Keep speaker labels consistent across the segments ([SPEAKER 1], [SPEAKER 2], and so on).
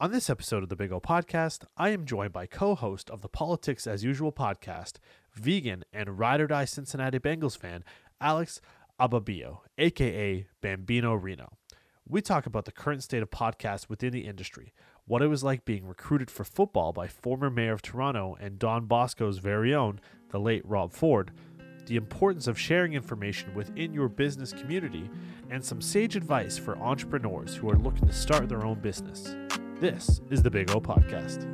[SPEAKER 1] On this episode of the Big O Podcast, I am joined by co host of the Politics as Usual podcast, vegan and ride or die Cincinnati Bengals fan, Alex Ababio, aka Bambino Rino. We talk about the current state of podcasts within the industry, what it was like being recruited for football by former mayor of Toronto and Don Bosco's very own, the late Rob Ford, the importance of sharing information within your business community, and some sage advice for entrepreneurs who are looking to start their own business. This is the Big O Podcast.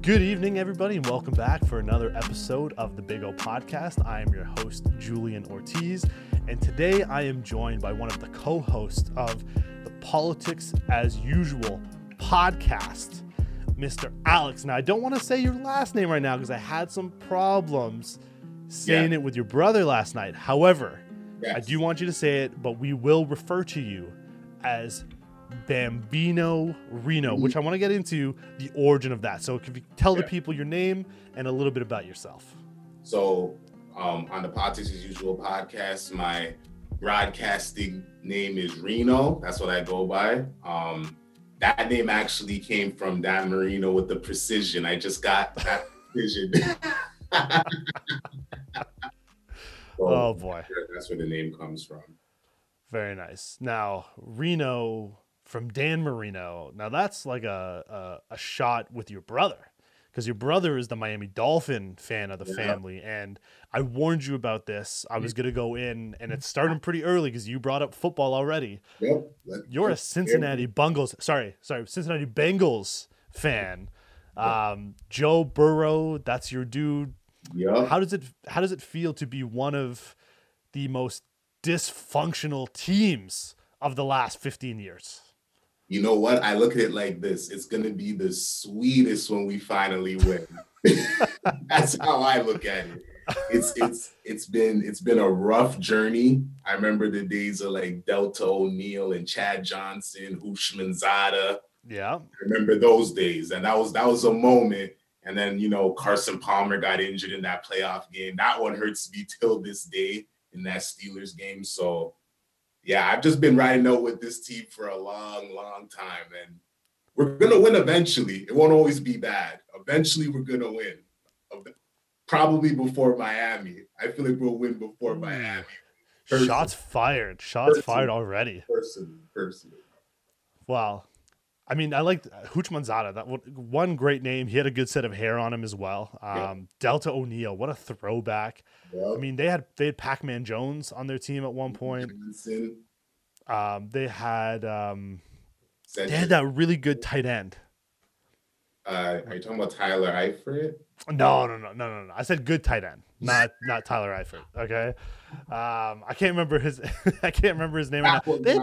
[SPEAKER 1] Good evening, everybody, and welcome back for another episode of the Big O Podcast. I am your host, Julian Ortiz, and today I am joined by one of the co hosts of the Politics as Usual podcast, Mr. Alex. Now, I don't want to say your last name right now because I had some problems saying
[SPEAKER 2] Yeah.
[SPEAKER 1] it with your brother last night. However, I do want you to say it, but we will refer to you as Bambino Rino, mm-hmm. which I want to get into the origin of that. So, if you tell the people your name and a little bit about yourself.
[SPEAKER 2] So, um, on the Politics as Usual podcast, my broadcasting name is Rino. That's what I go by. Um, that name actually came from Dan Marino with the precision. I just got that precision. So,
[SPEAKER 1] Oh boy,
[SPEAKER 2] that's where the name comes from.
[SPEAKER 1] very nice. Now, Rino from Dan Marino. Now that's like a a, a shot with your brother. Because your brother is the Miami Dolphin fan of the
[SPEAKER 2] Yeah.
[SPEAKER 1] family, and I warned you about this. I was gonna go in, and it's starting pretty early because you brought up football already.
[SPEAKER 2] Yep.
[SPEAKER 1] You're a Cincinnati Bungles, sorry, sorry, Cincinnati Bengals fan. Um, Joe Burrow, that's your dude.
[SPEAKER 2] Yep.
[SPEAKER 1] How does it how does it feel to be one of the most dysfunctional teams of the last 15 years?
[SPEAKER 2] You know what? I look at it like this. It's gonna be the sweetest when we finally win. That's how I look at it. It's it's it's been it's been a rough journey. I remember the days of like Deltha O'Neal and Chad Johnson, Houshmandzadeh.
[SPEAKER 1] Yeah.
[SPEAKER 2] I remember those days, and that was that was a moment. And then you know Carson Palmer got injured in that playoff game. That one hurts me till this day in that Steelers game. So yeah, I've just been riding out with this team for a long, long time, and we're gonna win eventually. It won't always be bad. Eventually, we're gonna win. Probably before Miami. I feel like we'll win before
[SPEAKER 1] Ooh.
[SPEAKER 2] Miami. Person.
[SPEAKER 1] Shots fired. Shots
[SPEAKER 2] Person.
[SPEAKER 1] fired already.
[SPEAKER 2] Personally, personally.
[SPEAKER 1] Wow. I mean, I liked Houshmandzadeh. That one- great name. He had a good set of hair on him as well. Um,
[SPEAKER 2] Yeah.
[SPEAKER 1] Deltha O'Neal, what a throwback. I mean, they had they had Pac-Man Jones on their team at one point. Um, they had um, they had that really good tight end.
[SPEAKER 2] Uh, are you talking about Tyler Eifert?
[SPEAKER 1] No, no, no, no, no, no. I said good tight end, not not Tyler Eifert. Okay, um, I can't remember his. I can't remember his name. They had,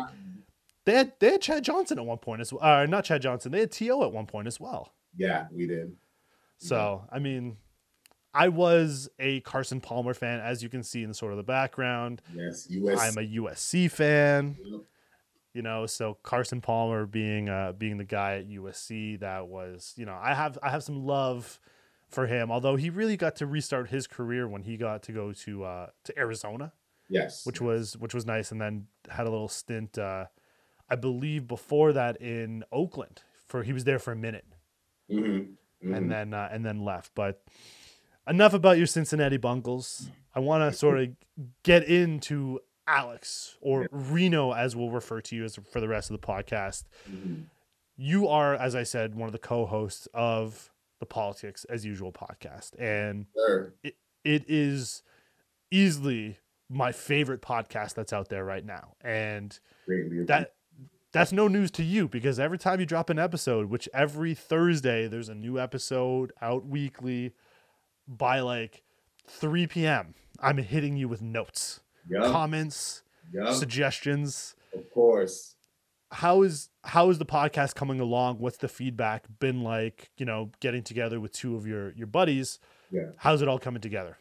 [SPEAKER 1] they had they had Chad Johnson at one point as well. Uh, not Chad Johnson. They had T.O. at one point as well.
[SPEAKER 2] yeah, we did.
[SPEAKER 1] So I mean, I was a Carson Palmer fan, as you can see in sort of the background.
[SPEAKER 2] Yes, US.
[SPEAKER 1] I'm a USC fan.
[SPEAKER 2] Yep.
[SPEAKER 1] you know so carson palmer being uh being the guy at usc that was you know i have i have some love for him although he really got to restart his career when he got to go to uh to arizona
[SPEAKER 2] yes.
[SPEAKER 1] which was which was nice and then had a little stint uh i believe before that in oakland for he was there for a minute.
[SPEAKER 2] Mhm, mhm.
[SPEAKER 1] and then uh, and then left. But enough about your cincinnati bungles. I want to sort of get into alex or rino as we'll refer to you as for the rest of the podcast.
[SPEAKER 2] Mhm.
[SPEAKER 1] you are, as I said, one of the co-hosts of the Politics as Usual podcast, and
[SPEAKER 2] Sure.
[SPEAKER 1] it is easily my favorite podcast that's out there right now. And that that's no news to you because every time you drop an episode, which every Thursday there's a new episode out weekly, by like 3 p.m., I'm hitting you with notes,
[SPEAKER 2] Yep.
[SPEAKER 1] comments,
[SPEAKER 2] Yep.
[SPEAKER 1] suggestions
[SPEAKER 2] Of course.
[SPEAKER 1] how is how is the podcast coming along what's the feedback been like you know getting together with two of your your buddies
[SPEAKER 2] Yeah.
[SPEAKER 1] how's it all coming together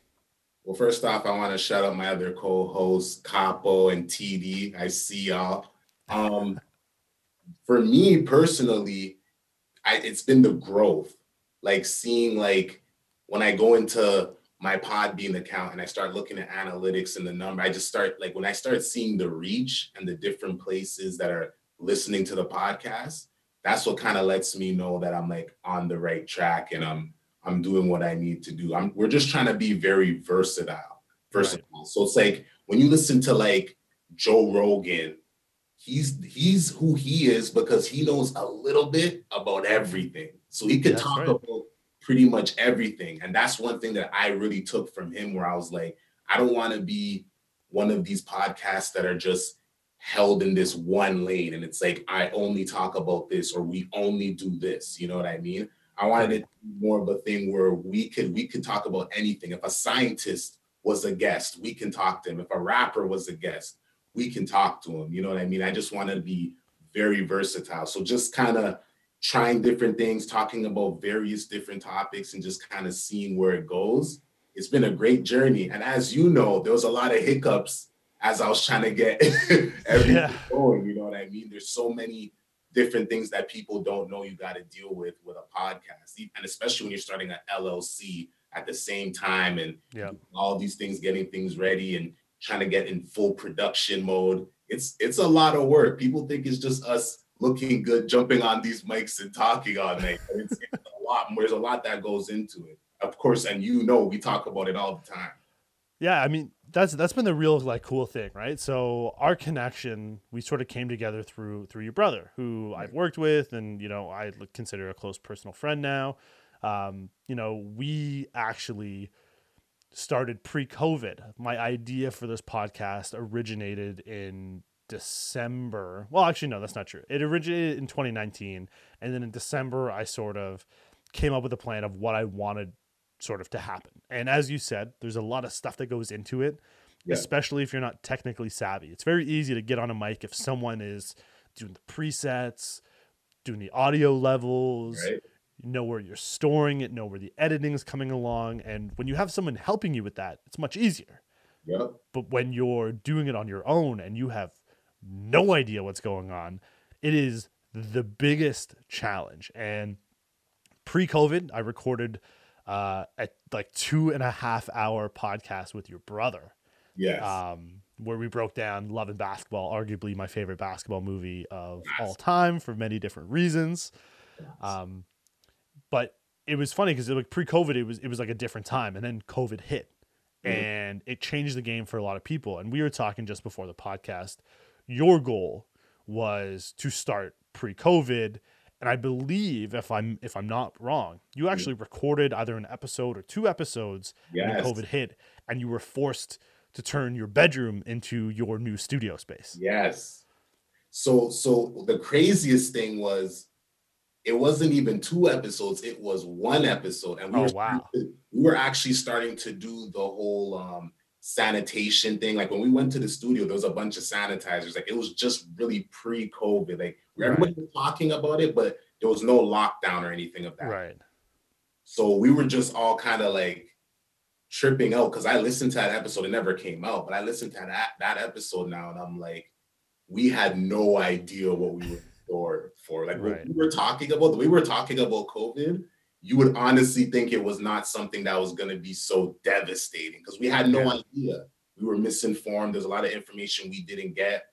[SPEAKER 2] Well, first off, I want to shout out my other co-hosts, Capo and TD. I see y'all. Um, for me personally, I, it's been the growth, like seeing like when I go into my Podbean account and I start looking at analytics and the number, I just start like when I start seeing the reach and the different places that are listening to the podcast, that's what kind of lets me know that I'm like on the right track and I'm I'm doing what I need to do. I'm we're just trying to be very versatile. Versatile. Right. So it's like when you listen to like Joe Rogan, he's he's who he is because he knows a little bit about everything. So he could that's talk right. about pretty much everything. And that's one thing that I really took from him where I was like, I don't want to be one of these podcasts that are just held in this one lane and it's like I only talk about this or we only do this. You know what I mean? I wanted it more of a thing where we could we could talk about anything. If a scientist was a guest, we can talk to him. If a rapper was a guest, we can talk to him. You know what I mean? I just want to be very versatile. So just kind of trying different things, talking about various different topics, and just kind of seeing where it goes. It's been a great journey. And as you know, there was a lot of hiccups as I was trying to get everything yeah. going. You know what I mean? There's so many different things that people don't know you got to deal with with a podcast, and especially when you're starting an LLC at the same time and yeah. all these things, getting things ready and trying to get in full production mode. It's it's a lot of work. People think it's just us looking good, jumping on these mics and talking all night. It's, it's a lot. There's a lot that goes into it, of course, and you know we talk about it all the time.
[SPEAKER 1] Yeah, I mean that's that's been the real like cool thing, right? So our connection, we sort of came together through through your brother, who I've worked with, and you know I consider a close personal friend now. Um, you know, we actually started pre-COVID. My idea for this podcast originated in December. Well, actually, no, that's not true. It originated in 2019, and then in December, I sort of came up with a plan of what I wanted sort of to happen. And as you said, there's a lot of stuff that goes into it, yeah. especially if you're not technically savvy. It's very easy to get on a mic if someone is doing the presets, doing the audio levels, right. Know where you're storing it, know where the editing is coming along. And when you have someone helping you with that, it's much easier.
[SPEAKER 2] Yeah.
[SPEAKER 1] But when you're doing it on your own and you have no idea what's going on, it is the biggest challenge. And pre COVID, I recorded uh, a like two and a half hour podcast with your brother.
[SPEAKER 2] Yes.
[SPEAKER 1] Um, where we broke down Love and Basketball, arguably my favorite basketball movie of all time for many different reasons. Um, but it was funny because like pre-COVID, it was it was like a different time, and then COVID hit, mm-hmm. and it changed the game for a lot of people. And we were talking just before the podcast. Your goal was to start pre-COVID and I believe if I'm if I'm not wrong, you actually recorded either an episode or two episodes yes. when COVID hit, and you were forced to turn your bedroom into your new studio space.
[SPEAKER 2] Yes. So so the craziest thing was it wasn't even two episodes, it was one episode. And we,
[SPEAKER 1] oh,
[SPEAKER 2] were,
[SPEAKER 1] wow.
[SPEAKER 2] we were actually starting to do the whole um sanitation thing. Like when we went to the studio, there was a bunch of sanitizers. Like it was just really pre-COVID. Like everybody was talking about it, but there was no lockdown or anything of that.
[SPEAKER 1] Right.
[SPEAKER 2] So we were just all kind of like tripping out because I listened to that episode. It never came out, but I listened to that that episode now, and I'm like, we had no idea what we were for. For like right. we were talking about, the way we were talking about COVID you would honestly think it was not something that was going to be so devastating because we had no yeah. idea. We were misinformed. There's a lot of information we didn't get.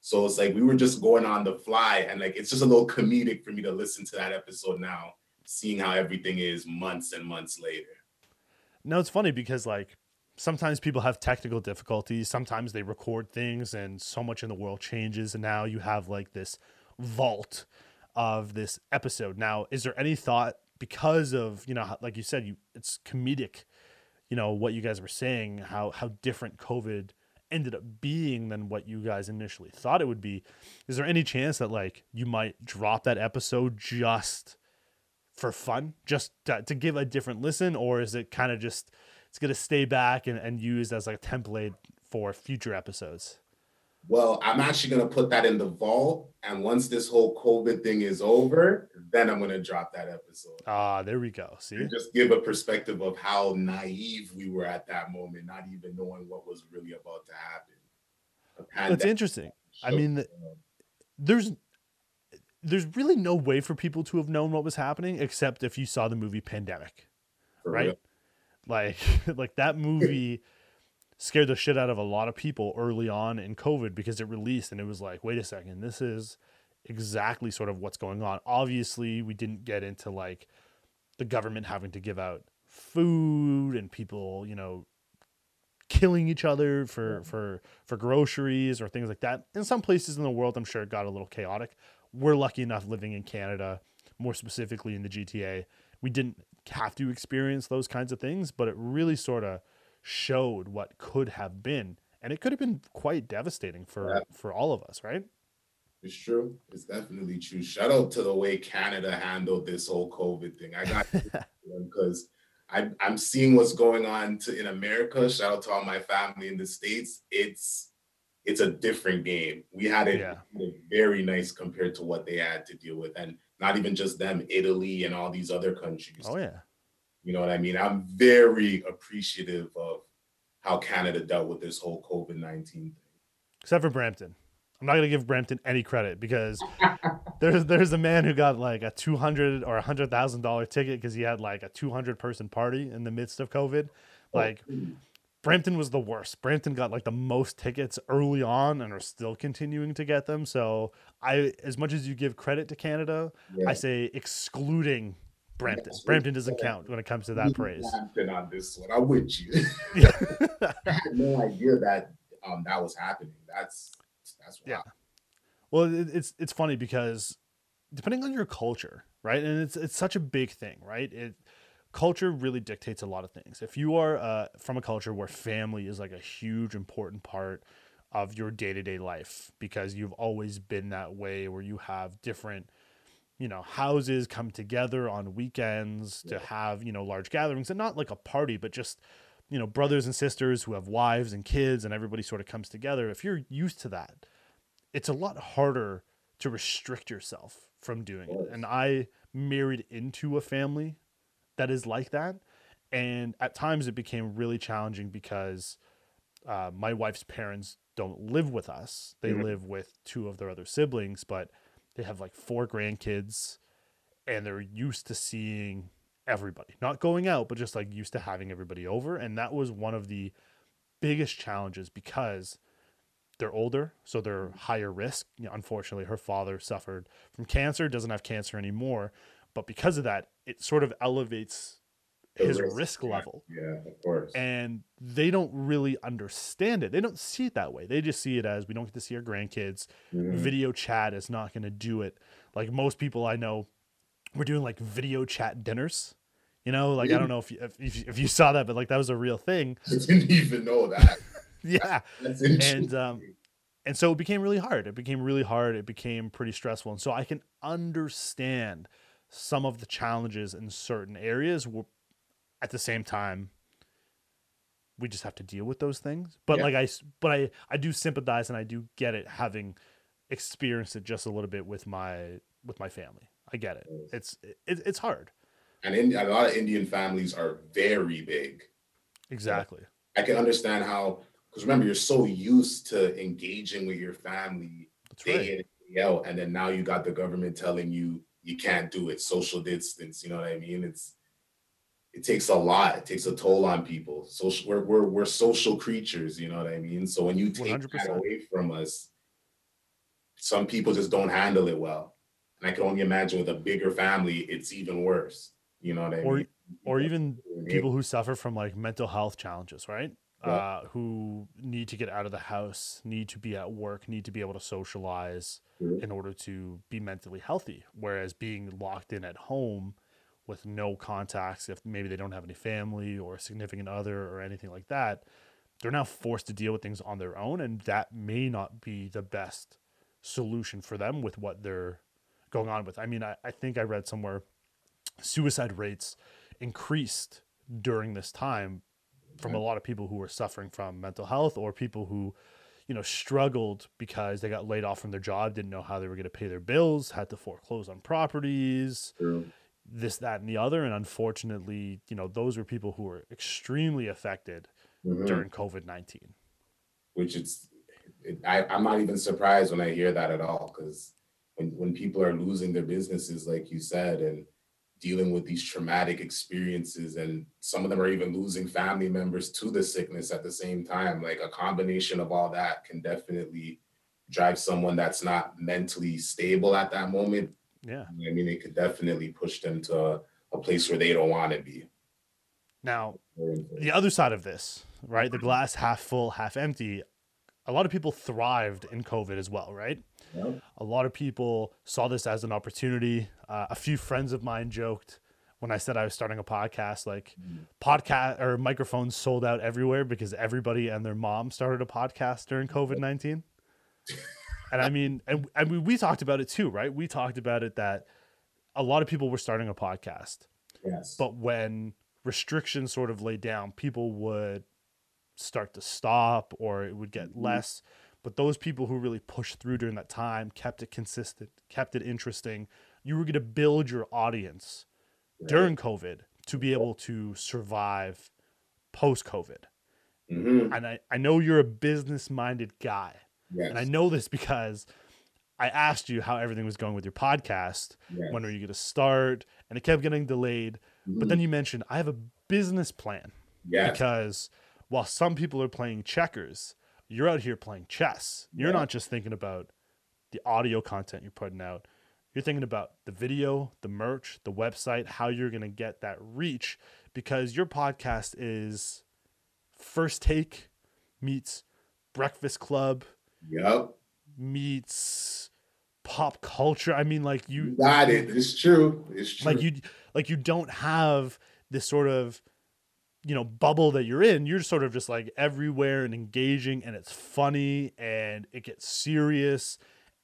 [SPEAKER 2] So it's like we were just going on the fly. And like it's just a little comedic for me to listen to that episode now, seeing how everything is months and months later.
[SPEAKER 1] No, it's funny because like sometimes people have technical difficulties. Sometimes they record things and so much in the world changes. And now you have like this vault of this episode. Now, is there any thought because of you know like you said you it's comedic you know what you guys were saying how how different covid ended up being than what you guys initially thought it would be is there any chance that like you might drop that episode just for fun just to, to give a different listen or is it kind of just it's to stay back and, and used as like a template for future episodes
[SPEAKER 2] well, I'm actually going to put that in the vault. And once this whole COVID thing is over, then I'm going to drop that episode.
[SPEAKER 1] Ah, there we go. See,
[SPEAKER 2] and just give a perspective of how naive we were at that moment, not even knowing what was really about to happen.
[SPEAKER 1] That's interesting. I mean, there's there's really no way for people to have known what was happening except if you saw the movie Pandemic,
[SPEAKER 2] For
[SPEAKER 1] right?
[SPEAKER 2] real.
[SPEAKER 1] Like like that movie scared the shit out of a lot of people early on in COVID because it released and it was like, wait a second, this is exactly sort of what's going on. Obviously, we didn't get into like the government having to give out food and people, you know, killing each other for for for groceries or things like that. In some places in the world, I'm sure it got a little chaotic. We're lucky enough living in Canada, more specifically in the GTA. We didn't have to experience those kinds of things, but it really sort of showed what could have been, and it could have been quite devastating for
[SPEAKER 2] Yeah.
[SPEAKER 1] for all of us, right?
[SPEAKER 2] It's true. It's definitely true. Shout out to the way Canada handled this whole COVID thing. I got because I'm I'm seeing what's going on to in America. Shout out to all my family in the states. It's it's a different game. We had it
[SPEAKER 1] Yeah.
[SPEAKER 2] very nice compared to what they had to deal with, and not even just them, Italy and all these other countries.
[SPEAKER 1] Oh yeah.
[SPEAKER 2] You know what I mean? I'm very appreciative of how Canada dealt with this whole COVID nineteen thing.
[SPEAKER 1] except for Brampton. I'm not gonna give Brampton any credit because there's there's a man who got like a two hundred or a hundred thousand dollar ticket because he had like a two hundred person party in the midst of COVID. Oh. Like Brampton was the worst. Brampton got like the most tickets early on and are still continuing to get them. So I, as much as you give credit to Canada,
[SPEAKER 2] Yeah.
[SPEAKER 1] I say excluding Brampton.
[SPEAKER 2] Yes,
[SPEAKER 1] Brampton doesn't count when it comes to that praise.
[SPEAKER 2] Brampton on this one. I'm with you.
[SPEAKER 1] Yeah.
[SPEAKER 2] I had no idea that um that was happening. That's that's
[SPEAKER 1] Yeah. Well, it, it's it's funny because depending on your culture, right, and it's it's such a big thing, right? It culture really dictates a lot of things. If you are uh, from a culture where family is like a huge important part of your day to day life because you've always been that way, where you have different you know houses come together on weekends to have you know large gatherings and not like a party but just you know brothers and sisters who have wives and kids and everybody sort of comes together. If you're used to that it's a lot harder to restrict yourself from doing it. And i married into a family that is like that. And at times it became really challenging because uh, my wife's parents don't live with us. They
[SPEAKER 2] Mhm.
[SPEAKER 1] live with two of their other siblings but they have like four grandkids and they're used to seeing everybody. Not going out but just like used to having everybody over and that was one of the biggest challenges because they're older so they're higher risk. You know, unfortunately her father suffered from cancer doesn't have cancer anymore but because of that it sort of elevates his risk,
[SPEAKER 2] yeah.
[SPEAKER 1] level
[SPEAKER 2] Yeah, of course.
[SPEAKER 1] and they don't really understand it they don't see it that way they just see it as we don't get to see our grandkids
[SPEAKER 2] Mhm.
[SPEAKER 1] video chat is not going to do it. Like most people I know, we're doing like video chat dinners. You know, like I don't know if you, if, if you- saw that, but like that was a real thing.
[SPEAKER 2] I didn't even know that.
[SPEAKER 1] Yeah,
[SPEAKER 2] That's
[SPEAKER 1] and um, and so it became really hard. It became really hard. It became pretty stressful, and so I can understand some of the challenges in certain areas. At the same time, we just have to deal with those things. But
[SPEAKER 2] Yeah.
[SPEAKER 1] like I, but I, I do sympathize and I do get it, having experienced it just a little bit with my with my family. I get it.
[SPEAKER 2] Mm.
[SPEAKER 1] It's it, it's hard.
[SPEAKER 2] and in, a lot of Indian families are very big.
[SPEAKER 1] Exactly.
[SPEAKER 2] I can understand how because remember you're so used to engaging with your family
[SPEAKER 1] That's
[SPEAKER 2] day
[SPEAKER 1] right.
[SPEAKER 2] in and day out, and then now you got the government telling you you can't do it, social distance. You know what I mean? It's it takes a lot. It takes a toll on people. Social, we're we're we're social creatures. You know what I mean? So when you take that
[SPEAKER 1] 100%.
[SPEAKER 2] away from us, some people just don't handle it well. And I can only imagine with a bigger family, it's even worse. You know what I
[SPEAKER 1] Or-
[SPEAKER 2] mean?
[SPEAKER 1] Or even
[SPEAKER 2] People-
[SPEAKER 1] who suffer from like mental health challenges, right?
[SPEAKER 2] Yeah.
[SPEAKER 1] Uh, who need to get out of the house, need to be at work, need to be able to socialize
[SPEAKER 2] Mhm.
[SPEAKER 1] in order to be mentally healthy. Whereas being locked in at home with no contacts, if maybe they don't have any family or a significant other or anything like that, they're now forced to deal with things on their own. And that may not be the best solution for them with what they're going on with. I mean, I, I think I read somewhere suicide rates increased during this time from a lot of people who were suffering from mental health or people who you know struggled because they got laid off from their job didn't know how they were going to pay their bills had to foreclose on properties
[SPEAKER 2] True.
[SPEAKER 1] This that and the other and unfortunately you know those were people who were extremely affected
[SPEAKER 2] Mhm.
[SPEAKER 1] during covid-19
[SPEAKER 2] which it's it, I, I'm not even surprised when I hear that at all because when when people are losing their businesses, like you said, and dealing with these traumatic experiences, and some of them are even losing family members to the sickness at the same time. Like a combination of all that can definitely drive someone that's not mentally stable at that moment.
[SPEAKER 1] Yeah.
[SPEAKER 2] I mean, it could definitely push them to a, a place where they don't want to be.
[SPEAKER 1] Now, the other side of this, right? The glass half full, half empty. A lot of people thrived in COVID as well, right? A lot of people saw this as an opportunity. Uh, a few friends of mine joked when I said I was starting a podcast, like podcast or microphones sold out everywhere because everybody and their mom started a podcast during COVID 19. and I mean, and, and we, we talked about it too, right? We talked about it that a lot of people were starting a podcast,
[SPEAKER 2] Yes.
[SPEAKER 1] but when restrictions sort of laid down, people would start to stop or it would get
[SPEAKER 2] Mhm.
[SPEAKER 1] less. But those people who really pushed through during that time, kept it consistent, kept it interesting, you were going to build your audience
[SPEAKER 2] Right.
[SPEAKER 1] during COVID to be able to survive post COVID.
[SPEAKER 2] Mhm.
[SPEAKER 1] And I, I know you're a business minded guy.
[SPEAKER 2] Yes.
[SPEAKER 1] And I know this because I asked you how everything was going with your podcast.
[SPEAKER 2] yes.
[SPEAKER 1] When are you going to start? And it kept getting delayed. But
[SPEAKER 2] Mhm.
[SPEAKER 1] then you mentioned, I have a business plan
[SPEAKER 2] yes.
[SPEAKER 1] because while some people are playing checkers, you're out here playing chess. You're
[SPEAKER 2] Yeah.
[SPEAKER 1] not just thinking about the audio content you're putting out. You're thinking about the video, the merch, the website, how you're going to get that reach because your podcast is First Take meets Breakfast Club
[SPEAKER 2] Yep.
[SPEAKER 1] meets pop culture. I mean like
[SPEAKER 2] You
[SPEAKER 1] you
[SPEAKER 2] got it. It's true. It's true.
[SPEAKER 1] like you like you don't have this sort of you know bubble that you're in you're sort of just like everywhere and engaging and it's funny and it gets serious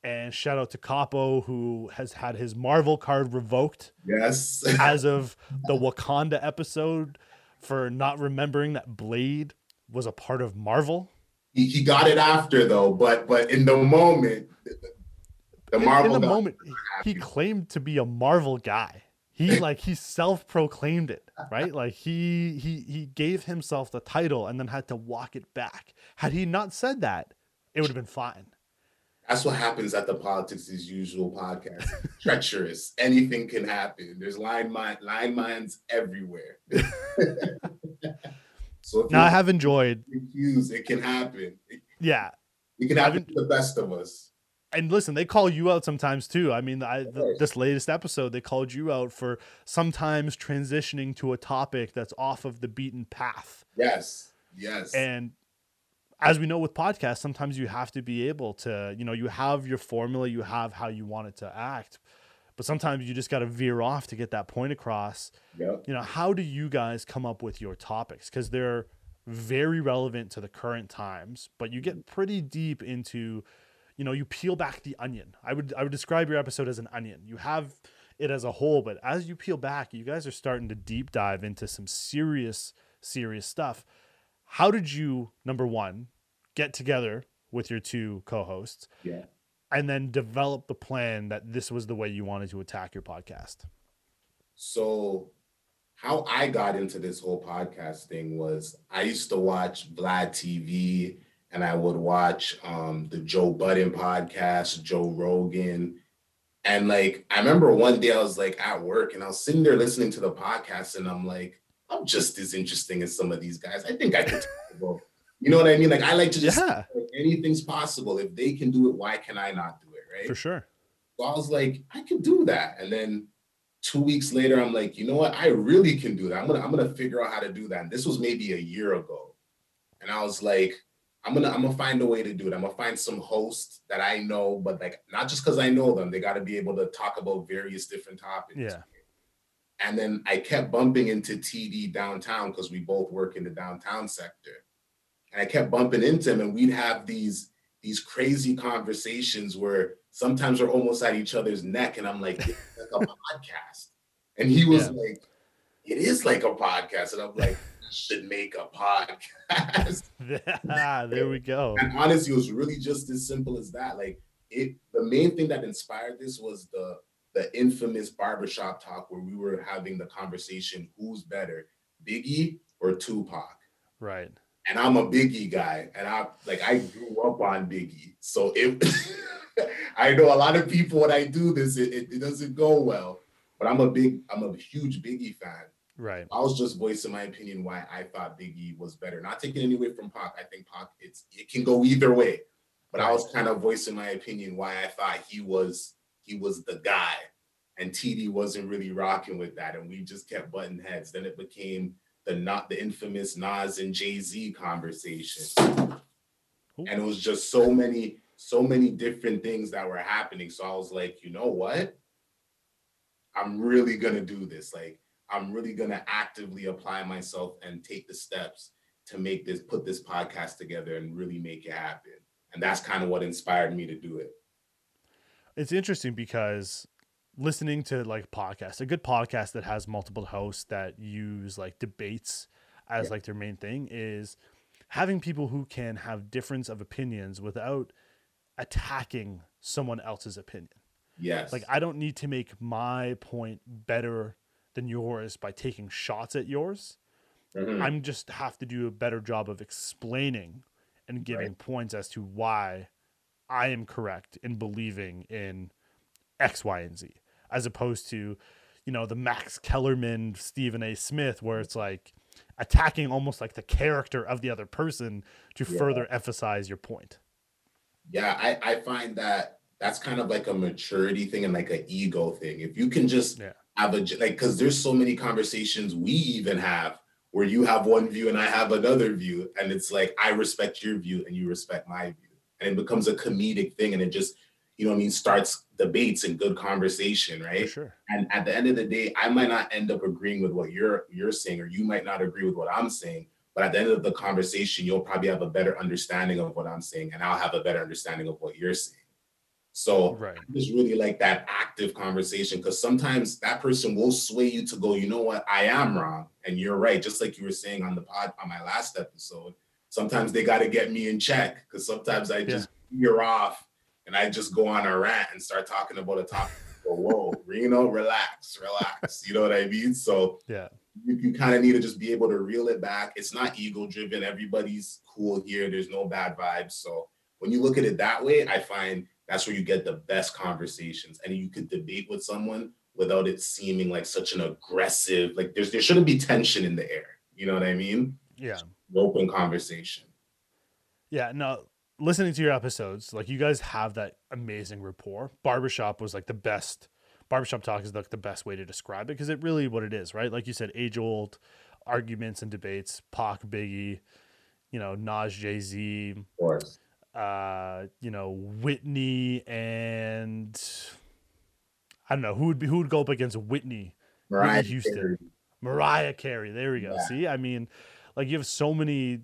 [SPEAKER 1] and shout out to capo who has had his marvel card revoked
[SPEAKER 2] yes.
[SPEAKER 1] as of the wakanda episode for not remembering that blade was a part of marvel
[SPEAKER 2] he, he got it after though, but but in the moment, the, the
[SPEAKER 1] In-
[SPEAKER 2] Marvel
[SPEAKER 1] in the moment he claimed to be a marvel guy he like he self-proclaimed it right like he he he gave himself the title and then had to walk it back had he not said that it would have been fine
[SPEAKER 2] That's what happens at the Politics as Usual podcast. Treacherous. Anything can happen. There's line mine, line mines everywhere. so
[SPEAKER 1] now i have enjoyed
[SPEAKER 2] confused, it can happen.
[SPEAKER 1] Yeah
[SPEAKER 2] it can happen to the best of us.
[SPEAKER 1] and listen they call you out sometimes too i mean I,
[SPEAKER 2] course.
[SPEAKER 1] this latest episode they called you out for sometimes transitioning to a topic that's off of the beaten path
[SPEAKER 2] Yes. Yes.
[SPEAKER 1] and as we know with podcasts sometimes you have to be able to you know you have your formula you have how you want it to act but sometimes you just got to veer off to get that point across.
[SPEAKER 2] Yep.
[SPEAKER 1] you know how do you guys come up with your topics? Because they're very relevant to the current times but you get pretty deep into you know you peel back the onion. I would i would describe your episode as an onion. You have it as a whole but as you peel back you guys are starting to deep dive into some serious serious stuff. How did you number one get together with your two co-hosts?
[SPEAKER 2] Yeah.
[SPEAKER 1] And then develop the plan that this was the way you wanted to attack your podcast
[SPEAKER 2] So, how I got into this whole podcast thing was I used to watch Vlad TV and I would watch um, the Joe Budden podcast, Joe Rogan. And like, I remember one day I was like at work and I was sitting there listening to the podcast and I'm like, I'm just as interesting as some of these guys. I think I could talk about, you know what I mean? Like, I like to just,
[SPEAKER 1] yeah
[SPEAKER 2] like, anything's possible. If they can do it, why can I not do it? Right.
[SPEAKER 1] for sure
[SPEAKER 2] So I was like, I could do that. And then two weeks later, I'm like, you know what? I really can do that. I'm gonna I'm gonna figure out how to do that. And this was maybe a year ago. And I was like, I'm gonna I'm gonna find a way to do it. I'm gonna find some hosts that I know, but like not just because I know them, they got to be able to talk about various different topics.
[SPEAKER 1] Yeah.
[SPEAKER 2] And then I kept bumping into TD downtown because we both work in the downtown sector. And I kept bumping into him, and we'd have these these crazy conversations where sometimes we're almost at each other's neck, and I'm like, it's like a podcast. And he was
[SPEAKER 1] Yeah.
[SPEAKER 2] like, it is like a podcast. And I'm like, should make a podcast.
[SPEAKER 1] Ah, there we go.
[SPEAKER 2] and honestly, it was really just as simple as that. Like it the main thing that inspired this was the the infamous barbershop talk where we were having the conversation who's better, Biggie or Tupac?
[SPEAKER 1] Right.
[SPEAKER 2] And I'm a Biggie guy, and I like I grew up on Biggie, so if I know a lot of people when I do this, it, it, it, doesn't go well. But I'm a big, I'm a huge Biggie fan.
[SPEAKER 1] Right.
[SPEAKER 2] I was just voicing my opinion why I thought Biggie was better. Not taking any away from Pac. I think Pac it's it can go either way. But I was kind of voicing my opinion why I thought he was he was the guy. And TD wasn't really rocking with that. And we just kept butting heads. Then it became the not the infamous Nas and Jay-Z conversation. Ooh. And it was just so many, so many different things that were happening. So I was like, you know what? I'm really gonna do this. Like, I'm really gonna actively apply myself and take the steps to make this, put this podcast together and really make it happen. And that's kind of what inspired me to do it.
[SPEAKER 1] It's interesting because listening to like podcasts, a good podcast that has multiple hosts that use like debates as yeah. like their main thing is having people who can have difference of opinions without attacking someone else's opinion.
[SPEAKER 2] Yes.
[SPEAKER 1] Like I don't need to make my point better than yours by taking shots at yours. Mm-hmm. I'm just have to do a better job of explaining and giving right. points as to why I am correct in believing in X, Y, and Z as opposed to, you know, the Max Kellerman, Stephen A. Smith, where it's like attacking almost like the character of the other person to yeah. further emphasize your point.
[SPEAKER 2] Yeah, I, I find that that's kind of like a maturity thing and like an ego thing. If you can just yeah. have a like, because there's so many conversations we even have where you have one view and I have another view, and it's like I respect your view and you respect my view, and it becomes a comedic thing, and it just you know what I mean, starts debates and good conversation, right?
[SPEAKER 1] Sure.
[SPEAKER 2] And at the end of the day, I might not end up agreeing with what you're you're saying, or you might not agree with what I'm saying. But at the end of the conversation, you'll probably have a better understanding of what I'm saying, and I'll have a better understanding of what you're saying. So right. I just really like that active conversation because sometimes that person will sway you to go, you know what, I am wrong, and you're right. Just like you were saying on the pod on my last episode, sometimes they got to get me in check because sometimes I just yeah. veer off and I just go on a rant and start talking about a topic. Go, whoa, Rino, relax, relax. You know what I mean? So
[SPEAKER 1] yeah,
[SPEAKER 2] you, you kind of need to just be able to reel it back. It's not ego driven. Everybody's cool here. There's no bad vibes. So when you look at it that way, I find that's where you get the best conversations, and you could debate with someone without it seeming like such an aggressive. Like there's there shouldn't be tension in the air. You know what I mean?
[SPEAKER 1] Yeah.
[SPEAKER 2] Open conversation.
[SPEAKER 1] Yeah. No listening to your episodes, like you guys have that amazing rapport. Barbershop was like the best. Barbershop talk is like the best way to describe it because it really what it is, right? Like you said, age old arguments and debates. Pac, Biggie, you know, Nas, Jay Z, uh, you know, Whitney and I don't know who would be who would go up against Whitney,
[SPEAKER 2] Mariah
[SPEAKER 1] Whitney Houston, Carey. Mariah Carey. There we go. Yeah. See, I mean, like you have so many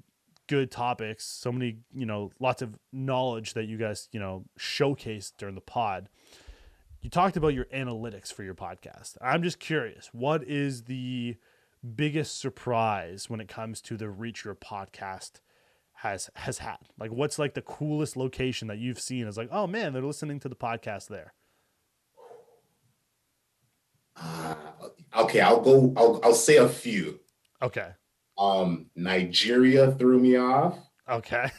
[SPEAKER 1] good topics, so many, you know, lots of knowledge that you guys, you know, showcased during the pod. You talked about your analytics for your podcast. I'm just curious, what is the biggest surprise when it comes to the reach your podcast has has had? Like what's like the coolest location that you've seen is like, "Oh man, they're listening to the podcast there."
[SPEAKER 2] Uh, okay, I'll go I'll I'll say a few.
[SPEAKER 1] Okay.
[SPEAKER 2] Um, Nigeria threw me off.
[SPEAKER 1] Okay.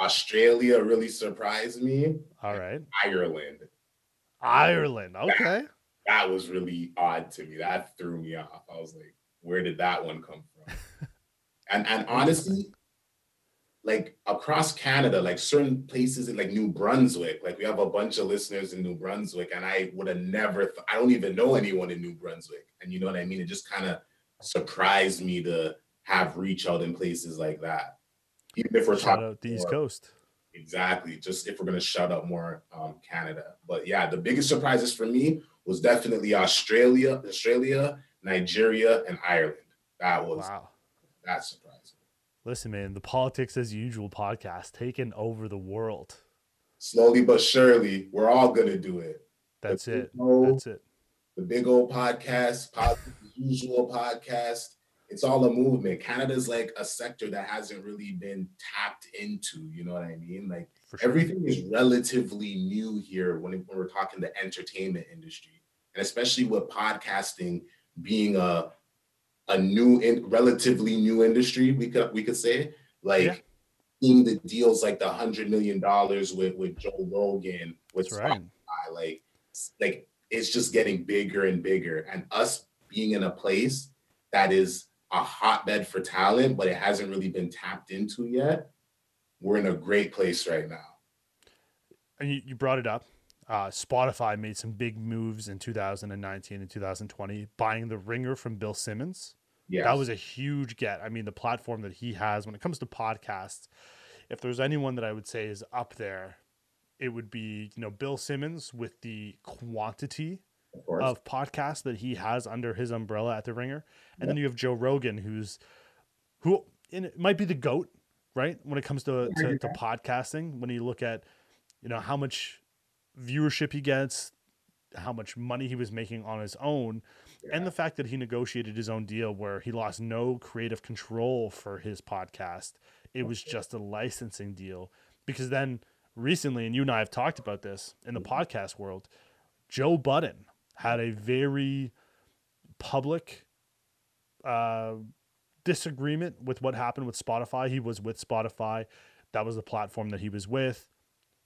[SPEAKER 2] Australia really surprised me.
[SPEAKER 1] All right.
[SPEAKER 2] Ireland.
[SPEAKER 1] Ireland. Okay.
[SPEAKER 2] That, that, was really odd to me. That threw me off. I was like, where did that one come from? and and honestly, like across Canada, like certain places in like New Brunswick, like we have a bunch of listeners in New Brunswick, and I would have never, th- I don't even know anyone in New Brunswick. And you know what I mean? It just kind of surprised me to have reach out in places like that.
[SPEAKER 1] Even if we're shout talking out the East Coast.
[SPEAKER 2] Exactly. Just if we're gonna shout out more um, Canada. But yeah, the biggest surprises for me was definitely Australia, Australia, Nigeria, and Ireland. That was wow. That surprising.
[SPEAKER 1] Listen, man, the politics as usual podcast taking over the world.
[SPEAKER 2] Slowly but surely, we're all gonna do it.
[SPEAKER 1] That's it. Old, That's it.
[SPEAKER 2] The Big O podcast, as usual podcast it's all a movement. Canada's like a sector that hasn't really been tapped into. You know what I mean? Like sure. everything is relatively new here when, when we're talking the entertainment industry, and especially with podcasting being a a new in relatively new industry. We could we could say Like
[SPEAKER 1] Yeah.
[SPEAKER 2] seeing the deals like the hundred million dollars with with Joe Rogan with
[SPEAKER 1] That's right.
[SPEAKER 2] Like like it's just getting bigger and bigger. And us being in a place that is a hotbed for talent, but it hasn't really been tapped into yet. We're in a great place right now.
[SPEAKER 1] and you, you brought it up. Uh, Spotify made some big moves in 2019 and 2020, buying the Ringer from Bill Simmons.
[SPEAKER 2] Yeah.
[SPEAKER 1] That was a huge get. I mean, the platform that he has when it comes to podcasts, if there's anyone that I would say is up there, it would be you know Bill Simmons with the quantity
[SPEAKER 2] of
[SPEAKER 1] of podcasts that he has under his umbrella at the Ringer, and then you have Joe Rogan, who's who and it might be the goat, right? When it comes to, to, to podcasting, when you look at you know how much viewership he gets, how much money he was making on his own, and the fact that he negotiated his own deal where he lost no creative control for his podcast. It was just a licensing deal. Because then recently, and you and I have talked about this in the mm-hmm. podcast world, Joe Budden had a very public uh, disagreement with what happened with Spotify. He was with Spotify. That was the platform that he was with.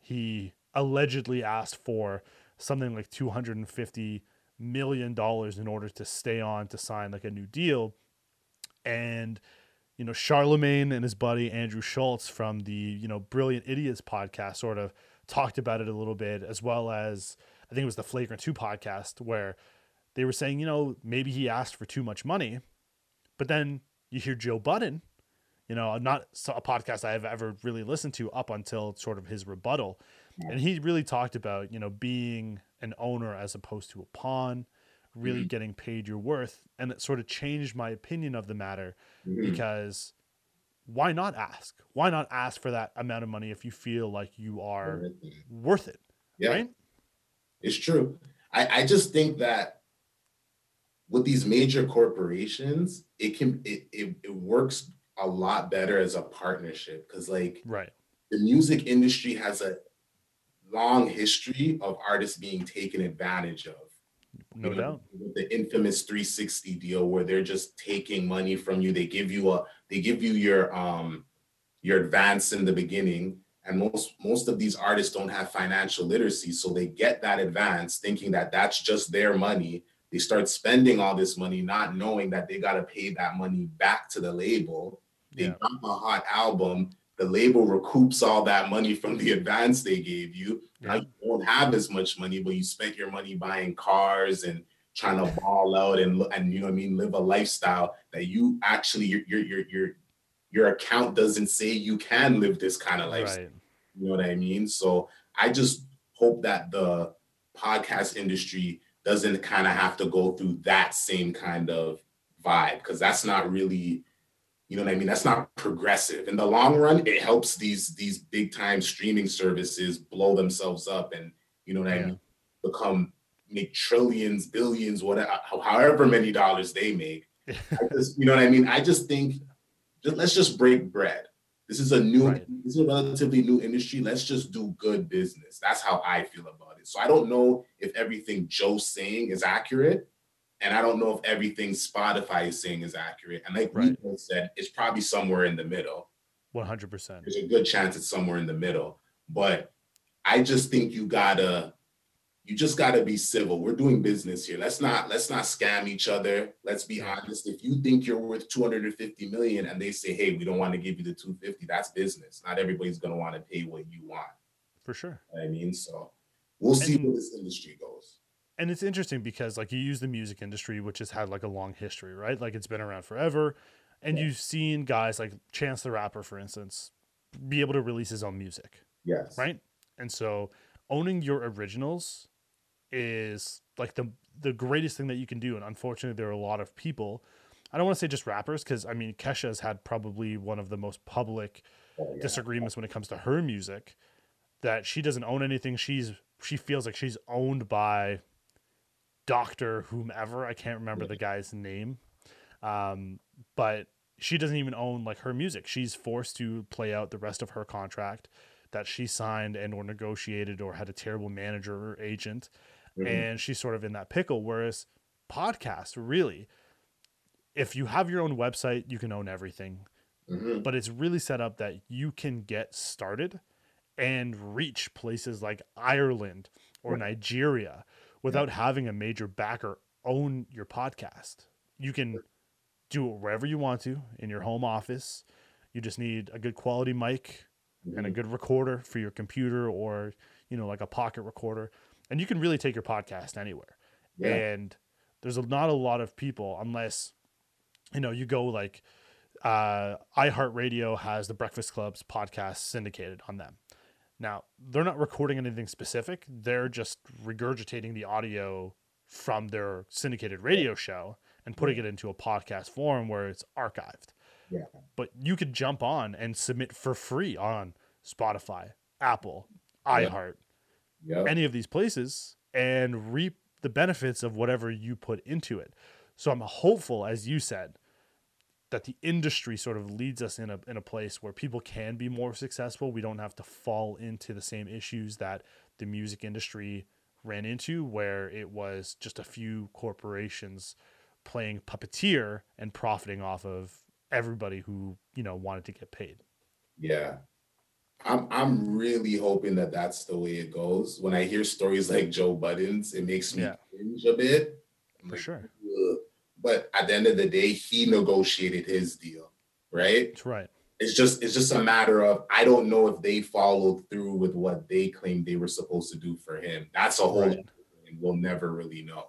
[SPEAKER 1] He allegedly asked for something like 250 million dollars in order to stay on to sign like a new deal. And you know, Charlemagne and his buddy Andrew Schulz from the, you know, Brilliant Idiots podcast sort of talked about it a little bit, as well as I think it was the Flagrant 2 podcast where they were saying, you know, maybe he asked for too much money. But then you hear Joe Budden, you know, not a podcast I have ever really listened to up until sort of his rebuttal. And he really talked about, you know, being an owner as opposed to a pawn, really
[SPEAKER 2] Mhm.
[SPEAKER 1] getting paid your worth. And it sort of changed my opinion of the matter
[SPEAKER 2] Mhm.
[SPEAKER 1] because why not ask? Why not ask for that amount of money if you feel like you are worth it?
[SPEAKER 2] Yeah.
[SPEAKER 1] Right?
[SPEAKER 2] It's true. I, I just think that with these major corporations, it can it, it, it works a lot better as a partnership because like
[SPEAKER 1] Right.
[SPEAKER 2] the music industry has a long history of artists being taken advantage of.
[SPEAKER 1] No
[SPEAKER 2] You know,
[SPEAKER 1] doubt.
[SPEAKER 2] with the infamous 360 deal where they're just taking money from you. They give you a they give you your um your advance in the beginning. And most most of these artists don't have financial literacy, so they get that advance thinking that that's just their money. They start spending all this money, not knowing that they got to pay that money back to the label. They
[SPEAKER 1] Yeah.
[SPEAKER 2] drop a hot album. The label recoups all that money from the advance they gave you. Now you don't have as much money, but you spent your money buying cars and trying to ball out and and you know what I mean, live a lifestyle that you actually you're you're your your your account doesn't say you can live this kind of lifestyle.
[SPEAKER 1] Right.
[SPEAKER 2] You know what I mean? So I just hope that the podcast industry doesn't kind of have to go through that same kind of vibe because that's not really, you know what I mean? That's not progressive. In the long run, it helps these these big time streaming services blow themselves up and you know what I mean, become make trillions, billions, whatever, however many dollars they make. I just, you know what I mean? I just think let's just break bread. This is a new,
[SPEAKER 1] Right.
[SPEAKER 2] this is a relatively new industry. Let's just do good business. That's how I feel about it. So I don't know if everything Joe's saying is accurate, and I don't know if everything Spotify is saying is accurate. And like
[SPEAKER 1] Right.
[SPEAKER 2] we both said, it's probably somewhere in the middle.
[SPEAKER 1] 100%.
[SPEAKER 2] There's a good chance it's somewhere in the middle. But I just think you gotta, you just gotta be civil. We're doing business here. Let's not let's not scam each other. Let's be honest. If you think you're worth 250 million and they say, hey, we don't want to give you the 250, that's business. Not everybody's gonna want to pay what you want.
[SPEAKER 1] For sure.
[SPEAKER 2] You know I mean, so we'll see
[SPEAKER 1] And-
[SPEAKER 2] where this industry goes.
[SPEAKER 1] and it's interesting because like you use the music industry which has had like a long history right like it's been around forever and
[SPEAKER 2] Yeah.
[SPEAKER 1] you've seen guys like chance the rapper for instance be able to release his own music
[SPEAKER 2] Yes.
[SPEAKER 1] right and so owning your originals is like the the greatest thing that you can do and unfortunately there are a lot of people i don't want to say just rappers because i mean kesha has had probably one of the most public
[SPEAKER 2] Oh, yeah.
[SPEAKER 1] disagreements when it comes to her music that she doesn't own anything she's she feels like she's owned by doctor whomever i can't remember
[SPEAKER 2] Yeah.
[SPEAKER 1] the guy's name um, but she doesn't even own like her music she's forced to play out the rest of her contract that she signed and or negotiated or had a terrible manager or agent
[SPEAKER 2] Mhm.
[SPEAKER 1] and she's sort of in that pickle whereas podcast really if you have your own website you can own everything
[SPEAKER 2] Mhm.
[SPEAKER 1] but it's really set up that you can get started and reach places like Ireland or
[SPEAKER 2] Right.
[SPEAKER 1] Nigeria without having a major backer own your podcast. You can do it wherever you want to in your home office. You just need a good quality mic and a
[SPEAKER 2] Mhm.
[SPEAKER 1] good recorder for your computer or, you know, like a pocket recorder. And you can really take your podcast anywhere
[SPEAKER 2] Yeah.
[SPEAKER 1] and there's a, not a lot of people unless you know you go like uh iHeartRadio has the Breakfast Club's podcast syndicated on them. Now they're not recording anything specific; they're just regurgitating the audio from their syndicated radio show and putting it into a podcast form where it's archived.
[SPEAKER 2] Yeah.
[SPEAKER 1] But you could jump on and submit for free on Spotify, Apple,
[SPEAKER 2] Yeah.
[SPEAKER 1] iHeart,
[SPEAKER 2] Yep.
[SPEAKER 1] any of these places and reap the benefits of whatever you put into it. So I'm hopeful, as you said, that the industry sort of leads us in a in a place where people can be more successful. We don't have to fall into the same issues that the music industry ran into, where it was just a few corporations playing puppeteer and profiting off of everybody who you know wanted to get paid.
[SPEAKER 2] Yeah. I'm I'm really hoping that that's the way it goes. When I hear stories like Joe Budden's, it makes me
[SPEAKER 1] Yeah.
[SPEAKER 2] cringe a bit. I'm
[SPEAKER 1] For
[SPEAKER 2] like,
[SPEAKER 1] sure.
[SPEAKER 2] "Ugh." But at the end of the day, he negotiated his deal, right?
[SPEAKER 1] That's right.
[SPEAKER 2] It's just it's just a matter of I don't know if they followed through with what they claimed they were supposed to do for him. That's a whole
[SPEAKER 1] Right.
[SPEAKER 2] thing we'll never really know.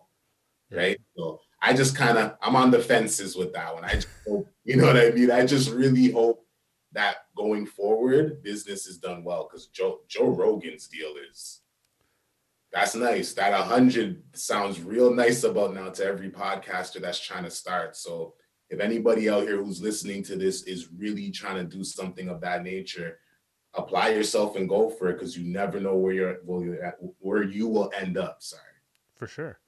[SPEAKER 1] Yeah.
[SPEAKER 2] Right. So I just kind of I'm on the fences with that one. I just hope, you know what I mean? I just really hope that going forward, business is done well because Joe Joe Rogan's deal is that's nice. That a hundred sounds real nice about now to every podcaster that's trying to start. So if anybody out here who's listening to this is really trying to do something of that nature, apply yourself and go for it because you never know where you're where, you're at, where you will end up. Sorry.
[SPEAKER 1] For sure.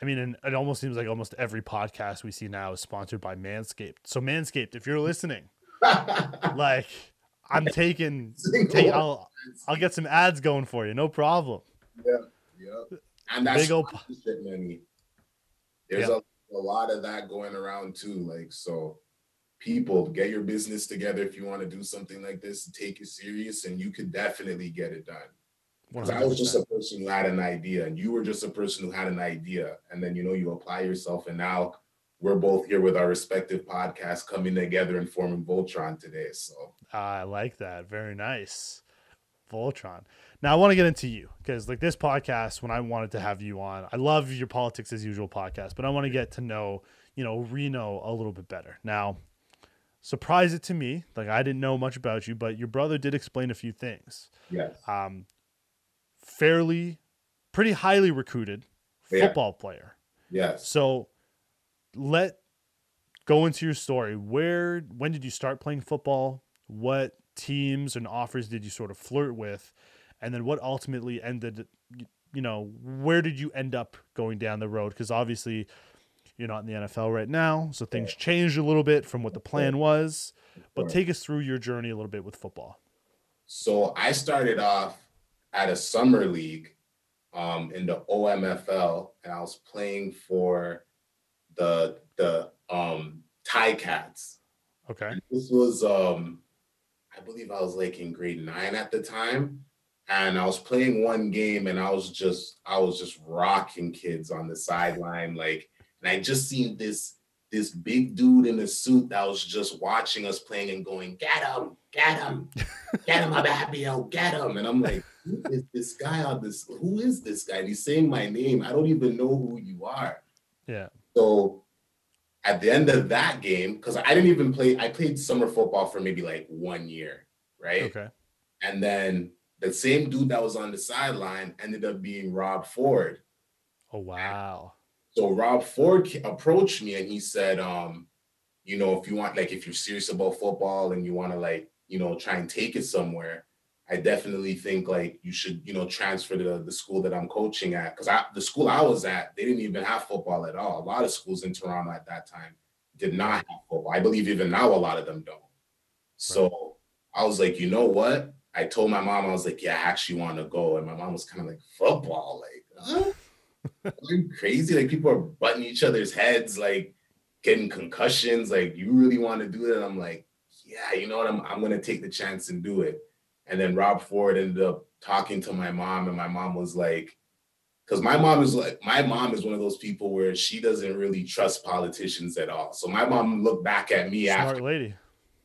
[SPEAKER 1] I mean, and it almost seems like almost every podcast we see now is sponsored by Manscaped. So Manscaped, if you're listening, like I'm taking, take, I'll, I'll get some ads going for you, no problem.
[SPEAKER 2] Yep. And that's
[SPEAKER 1] Big ol'
[SPEAKER 2] sponsorship money. There's a, a lot of that going around too. Like, so people get your business together if you want to do something like this, take it serious, and you could definitely get it done. Because I was just a person who had an idea, and you were just a person who had an idea. And then you know, you apply yourself, and now we're both here with our respective podcasts coming together and forming Voltron today. So
[SPEAKER 1] I like that. Very nice. Voltron. Now I want to get into you because like this podcast, when I wanted to have you on, I love your politics as usual podcast, but I want to get to know, you know, Rino a little bit better. Now, surprise it to me, like I didn't know much about you, but your brother did explain a few things.
[SPEAKER 2] yes.
[SPEAKER 1] Um, fairly, pretty highly recruited
[SPEAKER 2] Yeah.
[SPEAKER 1] football player.
[SPEAKER 2] Yes.
[SPEAKER 1] So let go into your story. Where when did you start playing football? What teams and offers did you sort of flirt with? And then what ultimately ended you know, where did you end up going down the road? Because obviously you're not in the NFL right now, so things changed a little bit from what the plan was. But take us through your journey a little bit with football.
[SPEAKER 2] So I started off at a summer league um, in the OMFL, and I was playing for the the um, Ti-Cats.
[SPEAKER 1] Okay.
[SPEAKER 2] And this was, um, I believe, I was like in grade nine at the time, and I was playing one game, and I was just, I was just rocking kids on the sideline, like, and I just seen this this big dude in a suit that was just watching us playing and going, "Get him, get him, get him, Ababio, get him!" And I'm like, "Who is this guy on this? Who is this guy?" And he's saying my name. I don't even know who you are.
[SPEAKER 1] Yeah.
[SPEAKER 2] So at the end of that game, because I didn't even play, I played summer football for maybe like one year, right?
[SPEAKER 1] Okay.
[SPEAKER 2] And then the same dude that was on the sideline ended up being Rob Ford.
[SPEAKER 1] Oh wow.
[SPEAKER 2] So Rob Ford approached me and he said, um, you know, if you want, like, if you're serious about football and you want to, like, you know, try and take it somewhere, I definitely think like you should, you know, transfer to the school that I'm coaching at. Because I, the school I was at, they didn't even have football at all. A lot of schools in Toronto at that time did not have football. I believe even now a lot of them don't. So I was like, you know what? I told my mom, I was like, yeah, I actually want to go. And my mom was kind of like, football, like, huh? Are you crazy? Like people are butting each other's heads, like getting concussions. Like, you really want to do that? I'm like, yeah, you know what, I'm I'm gonna take the chance and do it. And then Rob Ford ended up talking to my mom, and my mom was like, because my mom is like, my mom is one of those people where she doesn't really trust politicians at all. So my mom looked back at me
[SPEAKER 1] Smart
[SPEAKER 2] after
[SPEAKER 1] lady.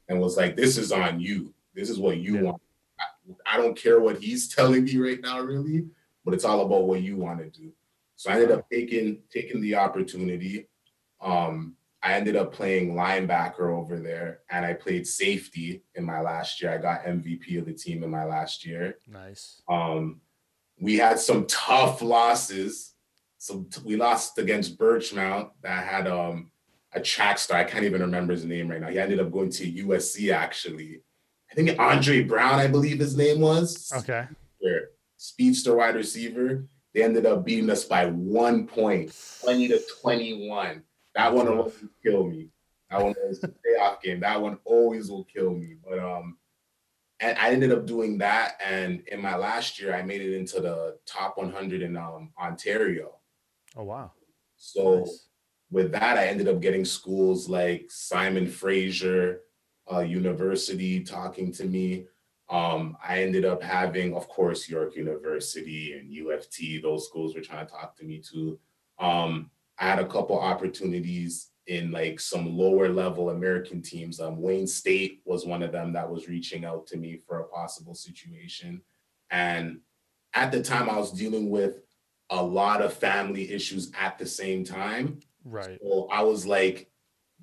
[SPEAKER 2] and was like, this is on you. This is what you
[SPEAKER 1] Yeah.
[SPEAKER 2] want. I, I don't care what he's telling me right now, really, but it's all about what you want to do. So I ended up taking taking the opportunity. Um, I ended up playing linebacker over there, and I played safety in my last year. I got MVP of the team in my last year.
[SPEAKER 1] Nice.
[SPEAKER 2] Um, we had some tough losses. So we lost against Birchmount that had um, a track star. I can't even remember his name right now. He ended up going to USC actually. I think Andre Brown, I believe his name was.
[SPEAKER 1] Okay.
[SPEAKER 2] Speedster, Speedster wide receiver. They ended up beating us by one point, 20 to 21. That one will kill me. That one was a playoff game. That one always will kill me. But um, and I ended up doing that. And in my last year, I made it into the top 100 in um, Ontario.
[SPEAKER 1] Oh wow.
[SPEAKER 2] So
[SPEAKER 1] Nice.
[SPEAKER 2] with that, I ended up getting schools like Simon Fraser uh, University talking to me. Um, I ended up having, of course, York University and U of T. Those schools were trying to talk to me too. Um, I had a couple opportunities in like some lower level American teams. Um, Wayne State was one of them that was reaching out to me for a possible situation. And at the time, I was dealing with a lot of family issues at the same time.
[SPEAKER 1] Right.
[SPEAKER 2] So I was like,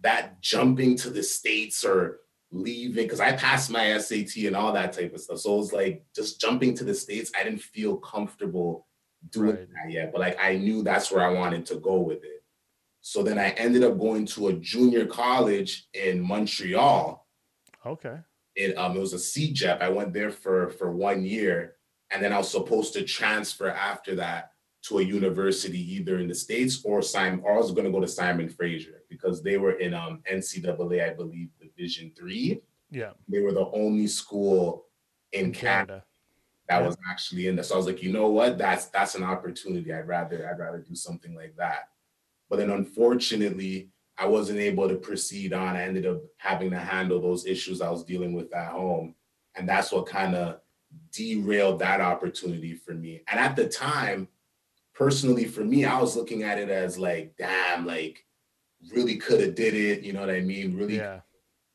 [SPEAKER 2] that jumping to the States or leaving, because I passed my SAT and all that type of stuff. So it was like just jumping to the States, I didn't feel comfortable doing
[SPEAKER 1] Right.
[SPEAKER 2] that yet. But like I knew that's where I wanted to go with it. So then I ended up going to a junior college in Montreal
[SPEAKER 1] Okay.
[SPEAKER 2] it um it was a CEGEP. I went there for for one year, and then I was supposed to transfer after that to a university either in the states or Simon. Or I was going to go to Simon Fraser because they were in um NCAA, I believe, Division three.
[SPEAKER 1] Yeah.
[SPEAKER 2] They were the only school in Canada that
[SPEAKER 1] Yeah.
[SPEAKER 2] was actually in there. So I was like, you know what? That's that's an opportunity. I'd rather I'd rather do something like that. But then unfortunately, I wasn't able to proceed on. I ended up having to handle those issues I was dealing with at home. And that's what kind of derailed that opportunity for me. And at the time, personally for me, I was looking at it as like, damn, like really could have did it. You know what I mean? Really
[SPEAKER 1] Yeah.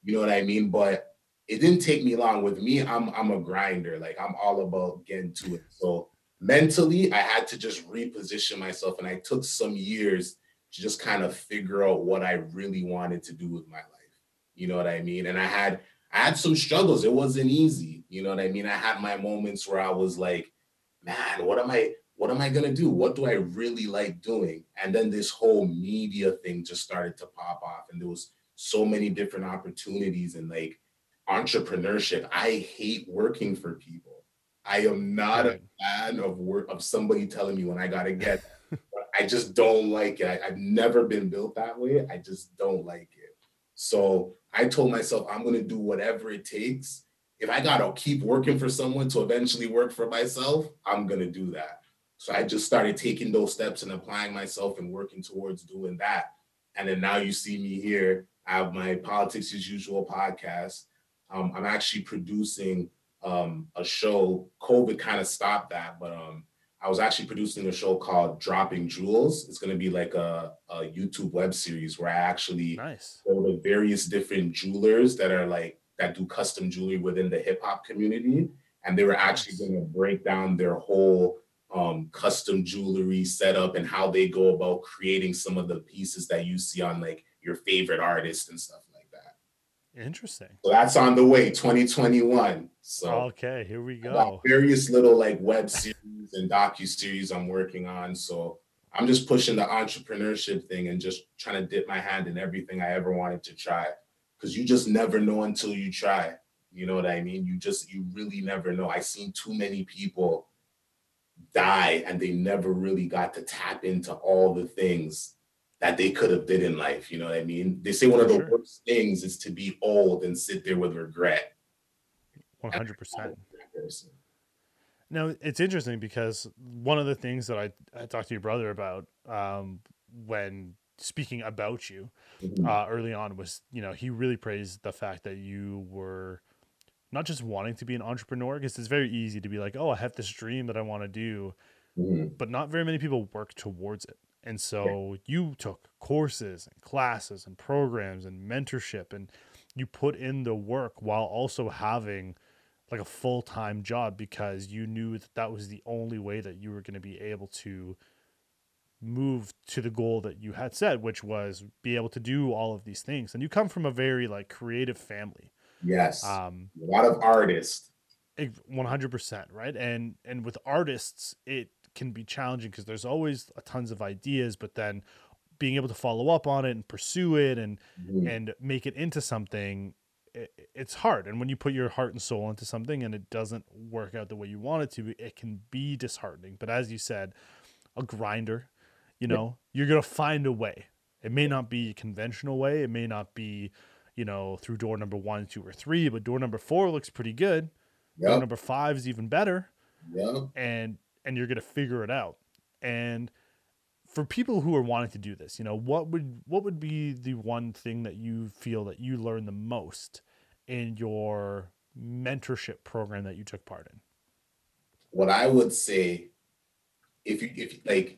[SPEAKER 2] you know what I mean? But it didn't take me long. With me, I'm I'm a grinder. Like I'm all about getting to it. So mentally, I had to just reposition myself, and I took some years to just kind of figure out what I really wanted to do with my life. You know what I mean? And I had I had some struggles. It wasn't easy. You know what I mean? I had my moments where I was like, man, what am I? What am I gonna do? What do I really like doing? And then this whole media thing just started to pop off, and there was so many different opportunities and like entrepreneurship. I hate working for people. I am not
[SPEAKER 1] Right.
[SPEAKER 2] a fan of work of somebody telling me when I gotta get. I just don't like it. I, I've never been built that way. I just don't like it. So I told myself I'm gonna do whatever it takes. If I gotta keep working for someone to eventually work for myself, I'm gonna do that. So I just started taking those steps and applying myself and working towards doing that. And then now you see me here. I have my Politics as Usual podcast. Um, I'm actually producing um, a show. COVID kind of stopped that, but um, I was actually producing a show called Dropping Jewels. It's going to be like a, a YouTube web series where I actually
[SPEAKER 1] Nice.
[SPEAKER 2] go to various different jewelers that are like that do custom jewelry within the hip hop community, and they were actually going to break down their whole um, custom jewelry setup and how they go about creating some of the pieces that you see on like your favorite artists and stuff.
[SPEAKER 1] Interesting.
[SPEAKER 2] So that's on the way, 2021. So
[SPEAKER 1] Okay, here we go.
[SPEAKER 2] various little like web series and docu series I'm working on. So I'm just pushing the entrepreneurship thing and just trying to dip my hand in everything I ever wanted to try. Because you just never know until you try. You know what I mean? You just you really never know. I've seen too many people die and they never really got to tap into all the things that they could have did in life. You know what I mean? They say one of the
[SPEAKER 1] sure.
[SPEAKER 2] worst things is to be old and sit there with regret.
[SPEAKER 1] One hundred percent. Now it's interesting because one of the things that I, I talked to your brother about um, when speaking about you
[SPEAKER 2] Mhm.
[SPEAKER 1] uh, early on was you know he really praised the fact that you were not just wanting to be an entrepreneur because it's very easy to be like oh i have this dream that i want to do
[SPEAKER 2] Mhm.
[SPEAKER 1] but not very many people work towards it and so you took courses and classes and programs and mentorship and you put in the work while also having like a full-time job because you knew that that was the only way that you were going to be able to move to the goal that you had set which was be able to do all of these things and you come from a very like creative family
[SPEAKER 2] Yes.
[SPEAKER 1] um
[SPEAKER 2] a lot of artists.
[SPEAKER 1] 100% right and and with artists it can be challenging because there's always a tons of ideas but then being able to follow up on it and pursue it and
[SPEAKER 2] Mhm.
[SPEAKER 1] and make it into something i it's hard. And when you put your heart and soul into something and it doesn't work out the way you want it to it can be disheartening. But as you said a grinder you
[SPEAKER 2] Yeah.
[SPEAKER 1] know you're gonna find a way. It may not be a conventional way. It may not be you know through door number one two or three but door number four looks pretty good. Door number five is even better.
[SPEAKER 2] Yep.
[SPEAKER 1] and and you're gonna figure it out. And for people who are wanting to do this you know what would what would be the one thing that you feel that you learned the most in your mentorship program that you took part in?
[SPEAKER 2] What I would say, if you if like,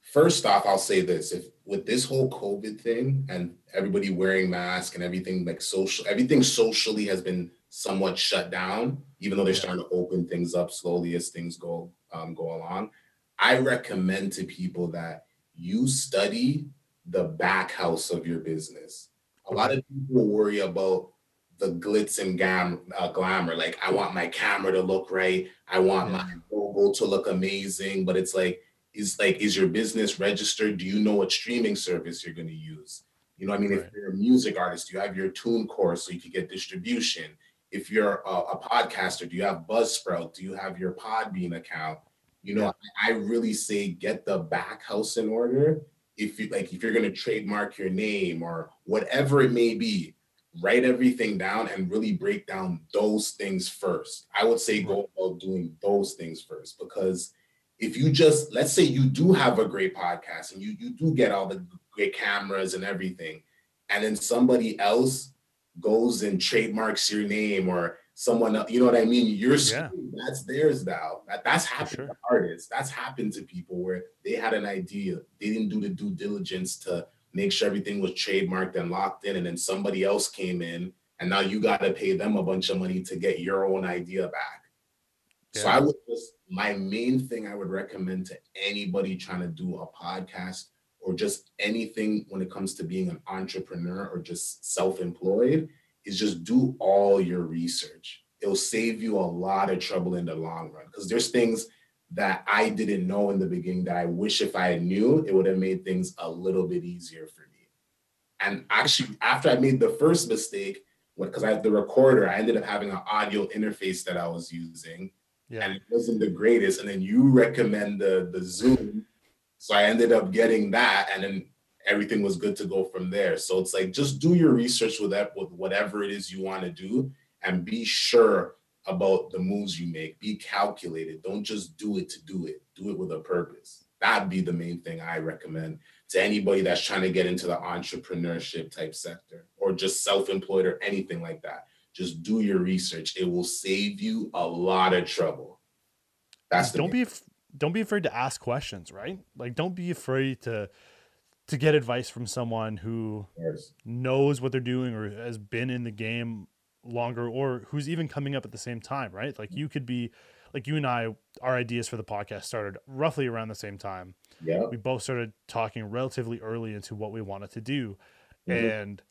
[SPEAKER 2] first off, I'll say this: if with this whole COVID thing and everybody wearing masks and everything like social, everything socially has been somewhat shut down. Even though they're starting to open things up slowly as things go um, go along, I recommend to people that you study the back house of your business. A lot of people worry about the glitz and gam, uh, glamour. Like, I want my camera to look right. I want
[SPEAKER 1] Yeah.
[SPEAKER 2] my logo to look amazing. But it's like, is like, is your business registered? Do you know what streaming service you're going to use? You know, what I mean,
[SPEAKER 1] Right.
[SPEAKER 2] if you're a music artist, you have your TuneCore so you can get distribution. If you're a, a podcaster, do you have Buzzsprout? Do you have your Podbean account? You know, I really say get the back house in order. If you like, if you're going to trademark your name or whatever it may be, write everything down and really break down those things first. I would say go about doing those things first because if you just let's say you do have a great podcast and you you do get all the great cameras and everything, and then somebody else goes and trademarks your name or someone else, you know what I mean? You're
[SPEAKER 1] Yeah.
[SPEAKER 2] that's theirs now. That, that's happened
[SPEAKER 1] sure.
[SPEAKER 2] to artists. That's happened to people where they had an idea, they didn't do the due diligence to make sure everything was trademarked and locked in, and then somebody else came in, and now you got to pay them a bunch of money to get your own idea back. So I would just my main thing I would recommend to anybody trying to do a podcast or just anything when it comes to being an entrepreneur or just self-employed is just do all your research. It'll save you a lot of trouble in the long run because there's things that I didn't know in the beginning that I wish if I knew it would have made things a little bit easier for me. And actually, after I made the first mistake, because I had the recorder, I ended up having an audio interface that I was using
[SPEAKER 1] yeah
[SPEAKER 2] and it wasn't the greatest. And then you recommend the the Zoom, so I ended up getting that, and then everything was good to go from there. So it's like just do your research with that with whatever it is you want to do, and be sure about the moves you make. Be calculated. Don't just do it to do it. Do it with a purpose. That'd be the main thing I recommend to anybody that's trying to get into the entrepreneurship type sector or just self-employed or anything like that just do your research. It will save you a lot of trouble. That's the
[SPEAKER 1] don't be don't be afraid to ask questions right like don't be afraid to to get advice from someone who
[SPEAKER 2] Yes.
[SPEAKER 1] knows what they're doing or has been in the game longer or who's even coming up at the same time right like you could be like you and i our ideas for the podcast started roughly around the same time
[SPEAKER 2] Yeah.
[SPEAKER 1] we both started talking relatively early into what we wanted to do
[SPEAKER 2] Mhm.
[SPEAKER 1] and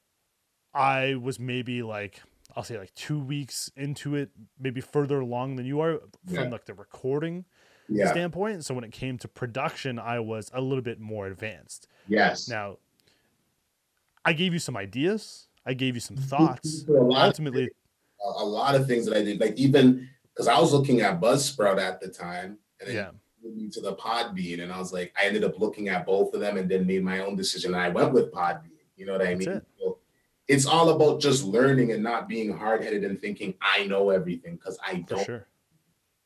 [SPEAKER 1] i was maybe like i'll say like two weeks into it maybe further along than you are from
[SPEAKER 2] Yeah.
[SPEAKER 1] like the recording
[SPEAKER 2] Yeah.
[SPEAKER 1] standpoint so when it came to production i was a little bit more advanced
[SPEAKER 2] Yes.
[SPEAKER 1] now i gave you some ideas i gave you some thoughts ultimately
[SPEAKER 2] a, lot of things that I did, like even because I was looking at Buzzsprout at the time, and
[SPEAKER 1] yeah
[SPEAKER 2] me to the Podbean, and I was like, I ended up looking at both of them, and then made my own decision. And I went with Podbean. You know what I
[SPEAKER 1] That's
[SPEAKER 2] mean?
[SPEAKER 1] it.
[SPEAKER 2] So it's all about just learning and not being hard headed and thinking I know everything because I don't.
[SPEAKER 1] sure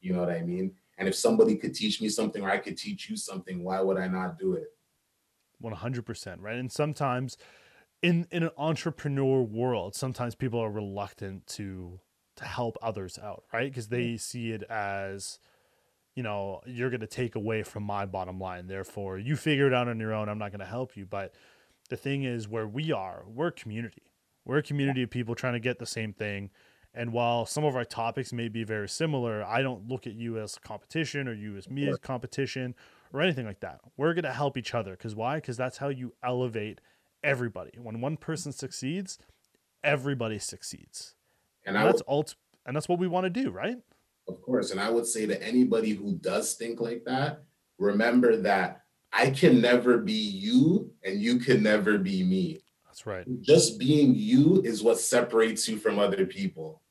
[SPEAKER 2] You know what I mean? And if somebody could teach me something or I could teach you something, why would I not do it?
[SPEAKER 1] 100%, right? And sometimes in in an entrepreneur world, sometimes people are reluctant to to help others out, right? Because they see it as you know, you're going to take away from my bottom line. Therefore, you figure it out on your own. I'm not going to help you. But the thing is, where we are, we're a community. We're a community of people trying to get the same thing. And while some of our topics may be very similar, I don't look at you as competition or you as me as competition or anything like that. We're going to help each other. Because why? Because that's how you elevate everybody. When one person succeeds, everybody succeeds. And, and that's ult- and that's what we want to do, right?
[SPEAKER 2] Of course. And I would say to anybody who does think like that, remember that I can never be you and you can never be me.
[SPEAKER 1] That's right.
[SPEAKER 2] Just being you is what separates you from other people.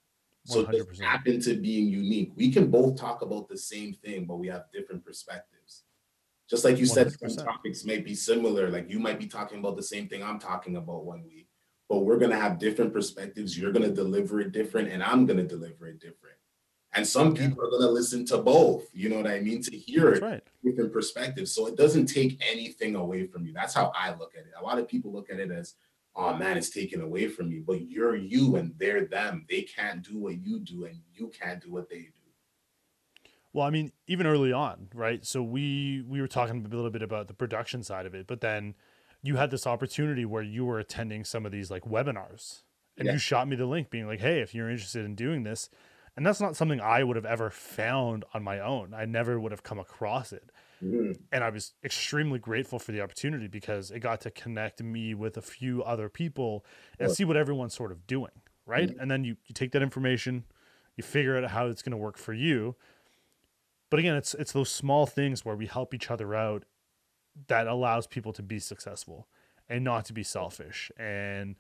[SPEAKER 2] So 100%. just happen to being unique. We can both talk about the same thing, but we have different perspectives. Just like you 100%. said, some topics may be similar. Like you might be talking about the same thing I'm talking about one week, but we're gonna have different perspectives. You're gonna deliver it different, and I'm gonna deliver it different. And some people are gonna listen to both. You know what I mean? To hear That's it right. different perspectives. So it doesn't take anything away from you. That's how I look at it. A lot of people look at it as oh man, it's taken away from me. But you're you and they're them. They can't do what you do and you can't do what they do.
[SPEAKER 1] Well, I mean, even early on, right? So we we were talking a little bit about the production side of it, but then you had this opportunity where you were attending some of these like webinars and yeah. you shot me the link being like, "Hey, if you're interested in doing this." And that's not something I would have ever found on my own. I never would have come across it. Mm-hmm. And I was extremely grateful for the opportunity because it got to connect me with a few other people and see what everyone's sort of doing. Right. Mm-hmm. And then you, you take that information, you figure out how it's going to work for you. But again, it's it's those small things where we help each other out that allows people to be successful and not to be selfish. And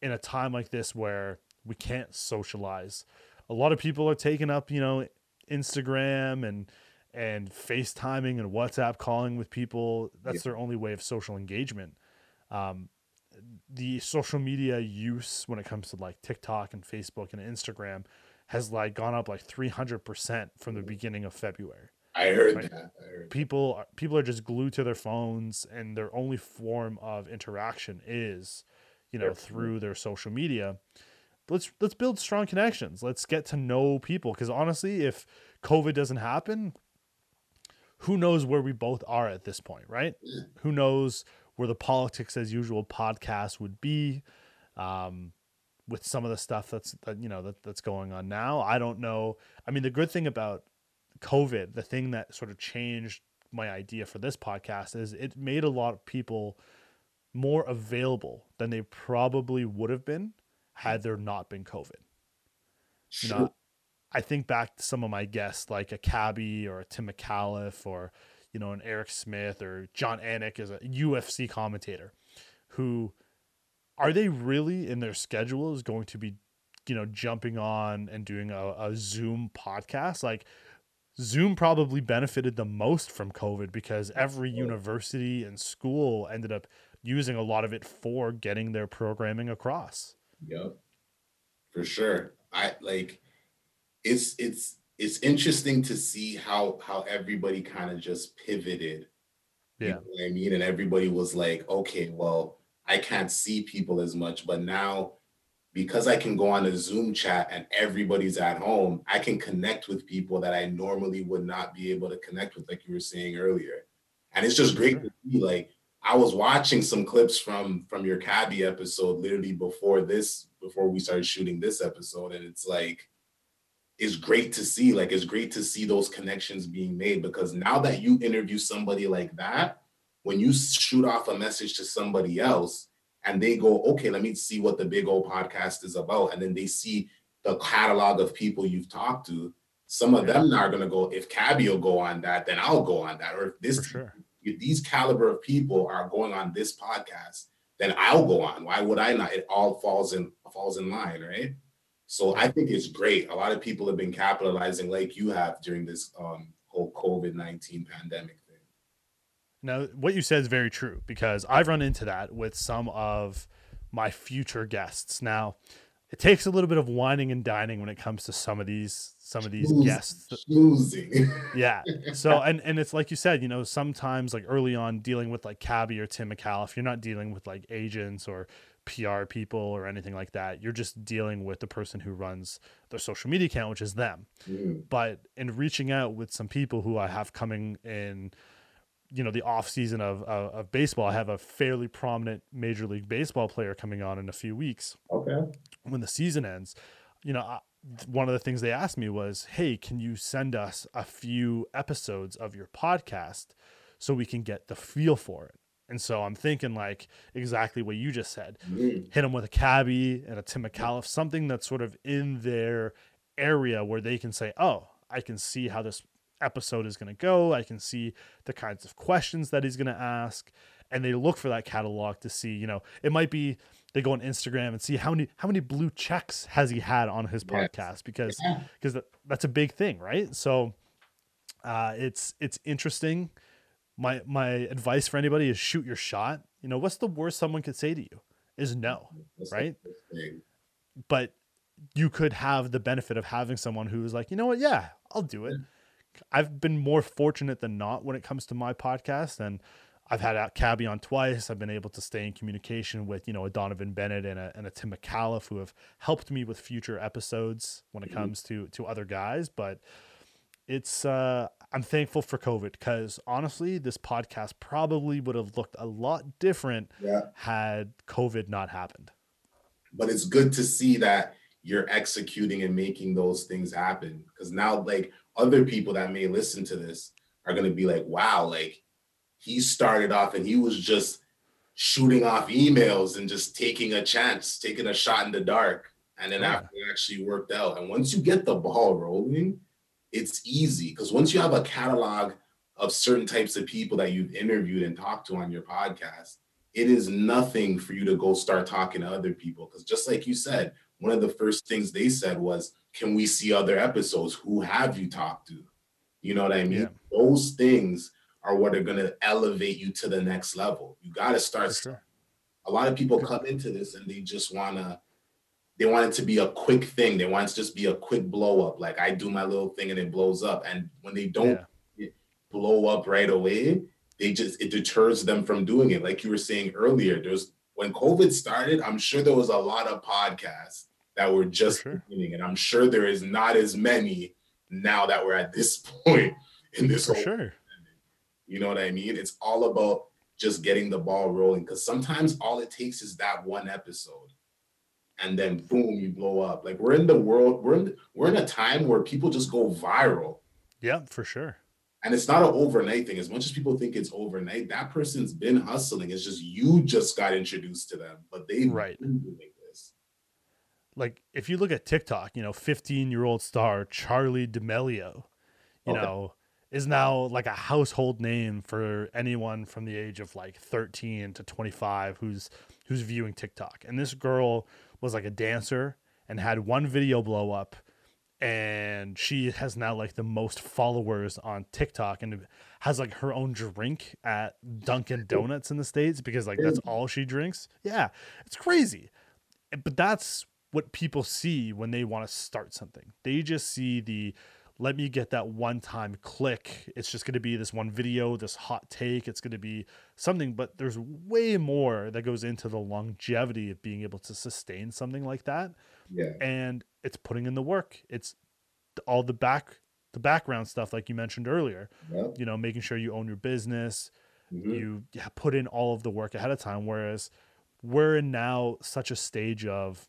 [SPEAKER 1] in a time like this where we can't socialize, a lot of people are taking up, you know, Instagram and and FaceTiming and WhatsApp calling with people. That's yeah. their only way of social engagement. Um, the social media use when it comes to like TikTok and Facebook and Instagram has like gone up like 300% from the mm. beginning of February.
[SPEAKER 2] I heard that. I heard
[SPEAKER 1] people that. people are just glued to their phones and their only form of interaction is, you know, through their social media. let's let's build strong connections. Let's get to know people because honestly, if COVID doesn't happen, who knows where we both are at this point, right? Who knows where the politics as usual podcast would be um, with some of the stuff that's that, you know that, that's going on now. I don't know. I mean, the good thing about COVID, the thing that sort of changed my idea for this podcast is it made a lot of people more available than they probably would have been had there not been COVID. You know, I think back to some of my guests, like a Cabbie or a Tim Micallef or, you know, an Eric Smith or Jon Anik is a UFC commentator who are they really in their schedules going to be, you know, jumping on and doing a, a Zoom podcast? Like Zoom probably benefited the most from COVID because every university and school ended up using a lot of it for getting their programming across.
[SPEAKER 2] Yep. For sure. I like it's it's it's interesting to see how how everybody kind of just pivoted.
[SPEAKER 1] Yeah. You know
[SPEAKER 2] I mean? And everybody was like, okay, well, I can't see people as much, but now because I can go on a Zoom chat and everybody's at home, I can connect with people that I normally would not be able to connect with, like you were saying earlier. And it's just great to see. Like I was watching some clips from from your Cabbie episode literally before this, before we started shooting this episode, and it's like is great to see. Like it's great to see those connections being made because now that you interview somebody like that, when you shoot off a message to somebody else and they go, okay, let me see what the Big O podcast is about, and then they see the catalog of people you've talked to, some of them are gonna go, if Cabbie will go on that, then I'll go on that. Or if this
[SPEAKER 1] sure.
[SPEAKER 2] if these caliber of people are going on this podcast, then I'll go on. Why would I not? It all falls in falls in line, right? So I think it's great. A lot of people have been capitalizing like you have during this um, whole COVID 19 pandemic thing.
[SPEAKER 1] Now, what you said is very true because I've run into that with some of my future guests. Now, it takes a little bit of wining and dining when it comes to some of these some of these
[SPEAKER 2] Schmooze-
[SPEAKER 1] guests.
[SPEAKER 2] schmoozing.
[SPEAKER 1] Yeah. So and and it's like you said, you know, sometimes like early on dealing with like Cabbie or Tim Micallef, you're not dealing with like agents or PR people or anything like that. You're just dealing with the person who runs their social media account, which is them.
[SPEAKER 2] Mm,
[SPEAKER 1] But in reaching out with some people who I have coming in, you know, the off season of, of, of baseball, I have a fairly prominent Major League Baseball player coming on in a few weeks
[SPEAKER 2] okay.
[SPEAKER 1] when the season ends, you know, I, one of the things they asked me was, "Hey, can you send us a few episodes of your podcast so we can get the feel for it?" And so I'm thinking like exactly what you just said.
[SPEAKER 2] Mm,
[SPEAKER 1] Hit them with a cabbie and a Tim Micallef, something that's sort of in their area where they can say, "Oh, I can see how this episode is going to go. I can see the kinds of questions that he's going to ask." And they look for that catalog to see, you know, it might be they go on Instagram and see how many how many blue checks has he had on his
[SPEAKER 2] Yes.
[SPEAKER 1] podcast because
[SPEAKER 2] Yeah.
[SPEAKER 1] because that, that's a big thing, right? So uh, it's it's interesting. My my advice for anybody is shoot your shot. You know, what's the worst someone could say to you is no,
[SPEAKER 2] that's
[SPEAKER 1] right? But you could have the benefit of having someone who's like, you know what, yeah, I'll do it. I've been more fortunate than not when it comes to my podcast, and I've had out Cabbie on twice. I've been able to stay in communication with you know a Donovan Bennett and a, and a Tim Micallef who have helped me with future episodes when it
[SPEAKER 2] Mhm.
[SPEAKER 1] comes to to other guys. But it's uh, I'm thankful for COVID because honestly, this podcast probably would have looked a lot different
[SPEAKER 2] Yeah.
[SPEAKER 1] had COVID not happened.
[SPEAKER 2] but it's good to see that you're executing and making those things happen because now like other people that may listen to this are going to be like wow like he started off and he was just shooting off emails and just taking a chance taking a shot in the dark and then
[SPEAKER 1] Yeah.
[SPEAKER 2] after it actually worked out and once you get the ball rolling it's easy because once you have a catalog of certain types of people that you've interviewed and talked to on your podcast it is nothing for you to go start talking to other people. Because just like you said one of the first things they said was can we see other episodes? Who have you talked to? You know what i mean?
[SPEAKER 1] Yeah.
[SPEAKER 2] those things are what are going to elevate you to the next level. You got to start
[SPEAKER 1] sure.
[SPEAKER 2] a lot of people come into this and they just want to they want it to be a quick thing they want it to just be a quick blow up like i do my little thing and it blows up and when they don't
[SPEAKER 1] Yeah.
[SPEAKER 2] blow up right away they just it deters them from doing it like you were saying earlier there's when covid started i'm sure there was a lot of podcasts that were just
[SPEAKER 1] sure.
[SPEAKER 2] beginning and i'm sure there is not as many now that we're at this point in this
[SPEAKER 1] For
[SPEAKER 2] whole
[SPEAKER 1] sure.
[SPEAKER 2] you know what I mean? It's all about just getting the ball rolling because sometimes all it takes is that one episode, and then boom, you blow up. Like we're in the world, we're in we're in a time where people just go viral,
[SPEAKER 1] Yeah, for sure.
[SPEAKER 2] and it's not an overnight thing. As much as people think it's overnight, that person's been hustling. It's just you just got introduced to them, but they've
[SPEAKER 1] Right.
[SPEAKER 2] been doing this.
[SPEAKER 1] like if you look at TikTok, you know, 15 year old star Charli D'Amelio, you
[SPEAKER 2] Okay.
[SPEAKER 1] know, is now like a household name for anyone from the age of like 13 to 25 who's who's viewing TikTok. And this girl was like a dancer and had one video blow up and she has now like the most followers on TikTok and has like her own drink at Dunkin' Donuts in the States because like that's all she drinks. Yeah, it's crazy. But that's what people see when they want to start something. They just see the let me get that one time click. It's just going to be this one video, this hot take. It's going to be something, but there's way more that goes into the longevity of being able to sustain something like that
[SPEAKER 2] Yeah,
[SPEAKER 1] and it's putting in the work. It's all the back the background stuff like you mentioned earlier.
[SPEAKER 2] Yep.
[SPEAKER 1] You know, making sure you own your business,
[SPEAKER 2] Mhm.
[SPEAKER 1] you put in all of the work ahead of time whereas we're in now such a stage of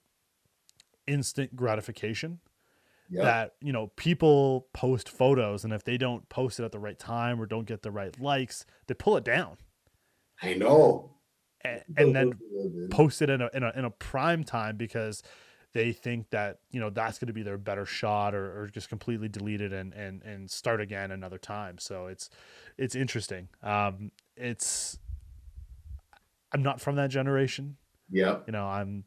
[SPEAKER 1] instant gratification
[SPEAKER 2] Yep.
[SPEAKER 1] that you know people post photos and if they don't post it at the right time or don't get the right likes they pull it down.
[SPEAKER 2] I know.
[SPEAKER 1] and, and then post it in a, in a in a prime time because they think that you know that's going to be their better shot or, or just completely delete it and and and start again another time. So it's it's interesting. Um it's i'm not from that generation.
[SPEAKER 2] Yeah
[SPEAKER 1] you know i'm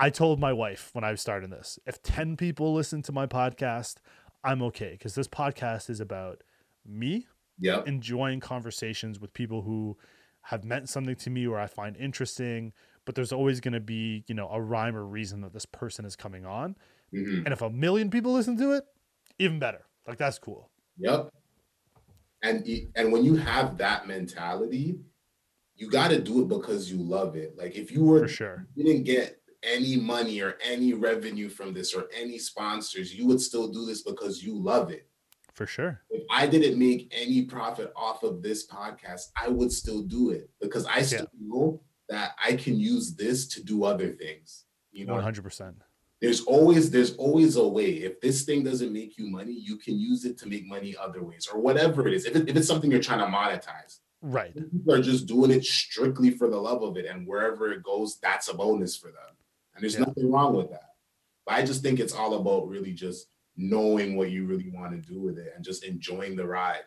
[SPEAKER 1] i told my wife when i was starting this if 10 people listen to my podcast i'm okay because this podcast is about me
[SPEAKER 2] Yep.
[SPEAKER 1] enjoying conversations with people who have meant something to me or I find interesting, but there's always going to be, you know, a rhyme or reason that this person is coming on.
[SPEAKER 2] Mhm.
[SPEAKER 1] And if a million people listen to it, even better. Like that's cool.
[SPEAKER 2] Yep. And and when you have that mentality, you got to do it because you love it. Like if you were
[SPEAKER 1] For sure.
[SPEAKER 2] you didn't get any money or any revenue from this or any sponsors, you would still do this because you love it.
[SPEAKER 1] For sure.
[SPEAKER 2] If I didn't make any profit off of this podcast, I would still do it because I still know that I can use this to do other things. You know,
[SPEAKER 1] 100%.
[SPEAKER 2] there's always there's always a way. If this thing doesn't make you money, you can use it to make money other ways or whatever it is. If, it, if it's something you're trying to monetize,
[SPEAKER 1] Right.
[SPEAKER 2] people are just doing it strictly for the love of it, and wherever it goes, that's a bonus for them. And there's
[SPEAKER 1] Yeah.
[SPEAKER 2] nothing wrong with that. But I just think it's all about really just knowing what you really want to do with it and just enjoying the ride.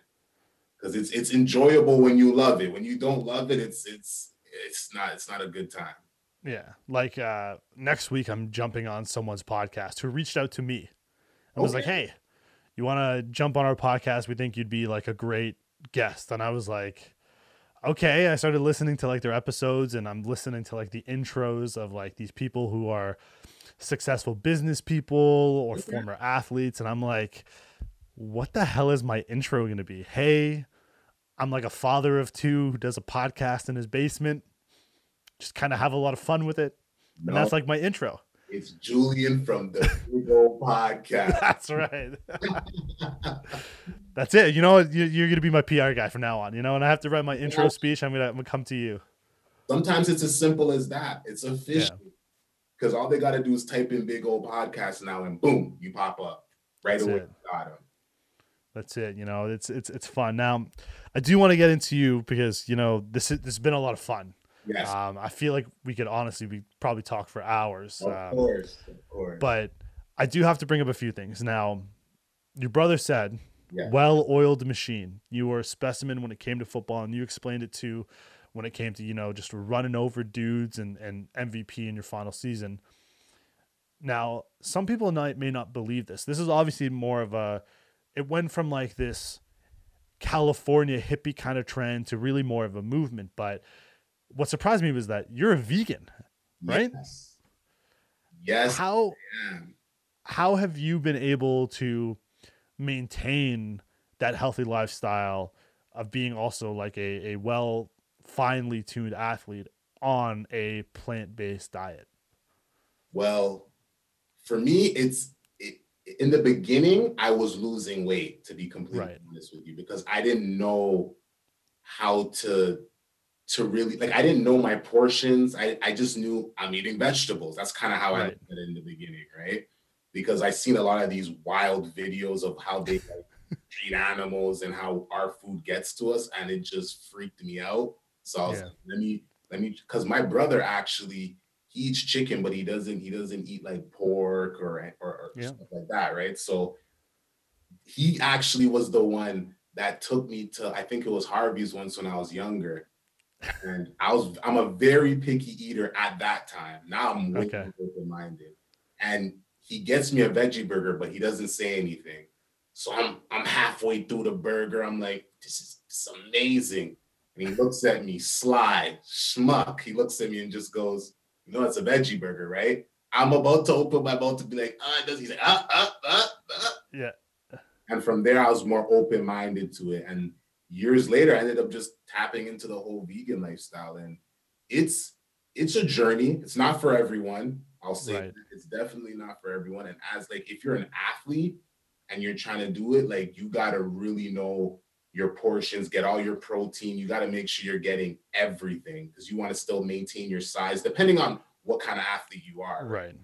[SPEAKER 2] Because it's it's enjoyable when you love it. When you don't love it, it's it's it's not it's not a good time.
[SPEAKER 1] Yeah. Like uh next week I'm jumping on someone's podcast who reached out to me and was like, "Hey, you want to jump on our podcast? We think you'd be like a great guest." And I was like, "Okay." I started listening to like their episodes and I'm listening to like the intros of like these people who are successful business people or
[SPEAKER 2] Okay.
[SPEAKER 1] former athletes and I'm like, "What the hell is my intro going to be?" Hey, I'm like a father of two who does a podcast in his basement. Just kind of have a lot of fun with it. And that's like my intro.
[SPEAKER 2] it's Julian from the Big O Podcast.
[SPEAKER 1] That's right. that's it. You know. You- you're going to be my PR guy from now on. You know, and I have to write my intro
[SPEAKER 2] Yeah.
[SPEAKER 1] speech. I'm going to I'm gonna come to you.
[SPEAKER 2] Sometimes it's as simple as that. It's efficient because all they got to do is type in Big O Podcast now, and boom, you pop up right
[SPEAKER 1] That's
[SPEAKER 2] away.
[SPEAKER 1] it.
[SPEAKER 2] Got 'em.
[SPEAKER 1] That's it. You know, it's it's it's fun. Now, I do want to get into you because you know this is, this has been a lot of fun.
[SPEAKER 2] Yes,
[SPEAKER 1] Um, I feel like we could honestly we probably talk for hours.
[SPEAKER 2] of
[SPEAKER 1] Um,
[SPEAKER 2] course, of course.
[SPEAKER 1] but I do have to bring up a few things. Now, your brother said,
[SPEAKER 2] Yeah.
[SPEAKER 1] well-oiled machine. You were a specimen when it came to football, and you explained it to when it came to you know just running over dudes and and MVP in your final season. Now, some people may not believe this. This is obviously more of a. It went from like this California hippie kind of trend to really more of a movement. But what surprised me was that you're a vegan. right?
[SPEAKER 2] Yes, yes
[SPEAKER 1] How how have you been able to maintain that healthy lifestyle of being also like a, a well finely tuned athlete on a plant-based diet
[SPEAKER 2] Well, for me, it's it, in the beginning, I was losing weight to be completely
[SPEAKER 1] Right.
[SPEAKER 2] honest with you because I didn't know how to to really like I didn't know my portions. I, I just knew I'm eating vegetables. That's kind of how I
[SPEAKER 1] Right.
[SPEAKER 2] looked at it in the beginning, right? Because I seen a lot of these wild videos of how they like treat animals and how our food gets to us, and it just freaked me out. So I was
[SPEAKER 1] Yeah.
[SPEAKER 2] like, let me let me because my brother actually he eats chicken, but he doesn't he doesn't eat like pork or or, or
[SPEAKER 1] Yeah.
[SPEAKER 2] stuff like that, right? So he actually was the one that took me to I think it was Harvey's once when I was younger. And I was I'm a very picky eater at that time. Now I'm way
[SPEAKER 1] Okay.
[SPEAKER 2] more open-minded. And he gets me a veggie burger, but he doesn't say anything. So I'm I'm halfway through the burger. I'm like, this is, this is amazing. And he looks at me, sly, schmuck. He looks at me and just goes, you know, it's a veggie burger, right? I'm about to open my mouth to be like, ah, does he say, ah, ah, ah, ah.
[SPEAKER 1] yeah
[SPEAKER 2] And from there, I was more open minded to it. And years later, I ended up just tapping into the whole vegan lifestyle. And it's it's a journey. It's not for everyone. I'll say
[SPEAKER 1] Right.
[SPEAKER 2] that. it's definitely not for everyone. And as like if you're an athlete and you're trying to do it, like you gotta really know your portions, get all your protein. You gotta make sure you're getting everything because you want to still maintain your size, depending on what kind of athlete you are
[SPEAKER 1] right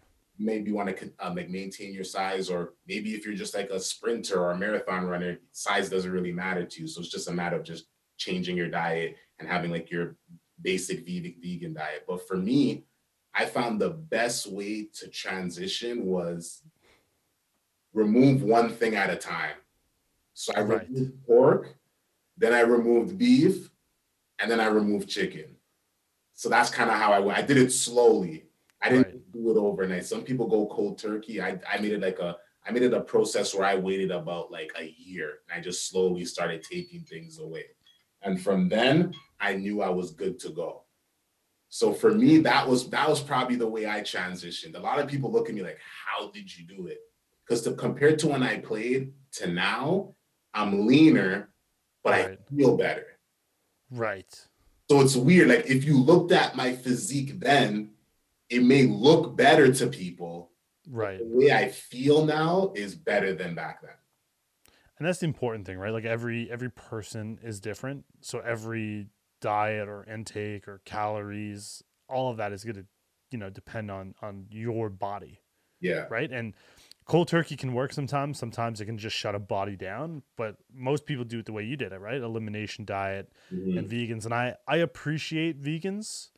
[SPEAKER 2] maybe want to um, like maintain your size or maybe if you're just like a sprinter or a marathon runner size doesn't really matter to you so it's just a matter of just changing your diet and having like your basic vegan diet but for me i found the best way to transition was remove one thing at a time so i
[SPEAKER 1] Right.
[SPEAKER 2] removed pork then i removed beef and then i removed chicken so that's kind of how i went i did it slowly I didn't
[SPEAKER 1] Right.
[SPEAKER 2] do it overnight. Some people go cold turkey. I, I made it like a I made it a process where I waited about like a year and I just slowly started taking things away. And from then I knew I was good to go. So for me, that was that was probably the way I transitioned. A lot of people look at me like, "How did you do it?" Because to compared to when I played to now, I'm leaner, but
[SPEAKER 1] Right.
[SPEAKER 2] I feel better.
[SPEAKER 1] Right.
[SPEAKER 2] So it's weird. Like if you looked at my physique then, it may look better to people.
[SPEAKER 1] Right.
[SPEAKER 2] The way I feel now is better than back then.
[SPEAKER 1] And that's the important thing, right? Like every every person is different. So every diet or intake or calories, all of that is going to, you know, depend on on your body,
[SPEAKER 2] Yeah.
[SPEAKER 1] right? And cold turkey can work sometimes. Sometimes it can just shut a body down, but most people do it the way you did it, right? Elimination diet
[SPEAKER 2] Mhm.
[SPEAKER 1] and vegans. And I I appreciate vegans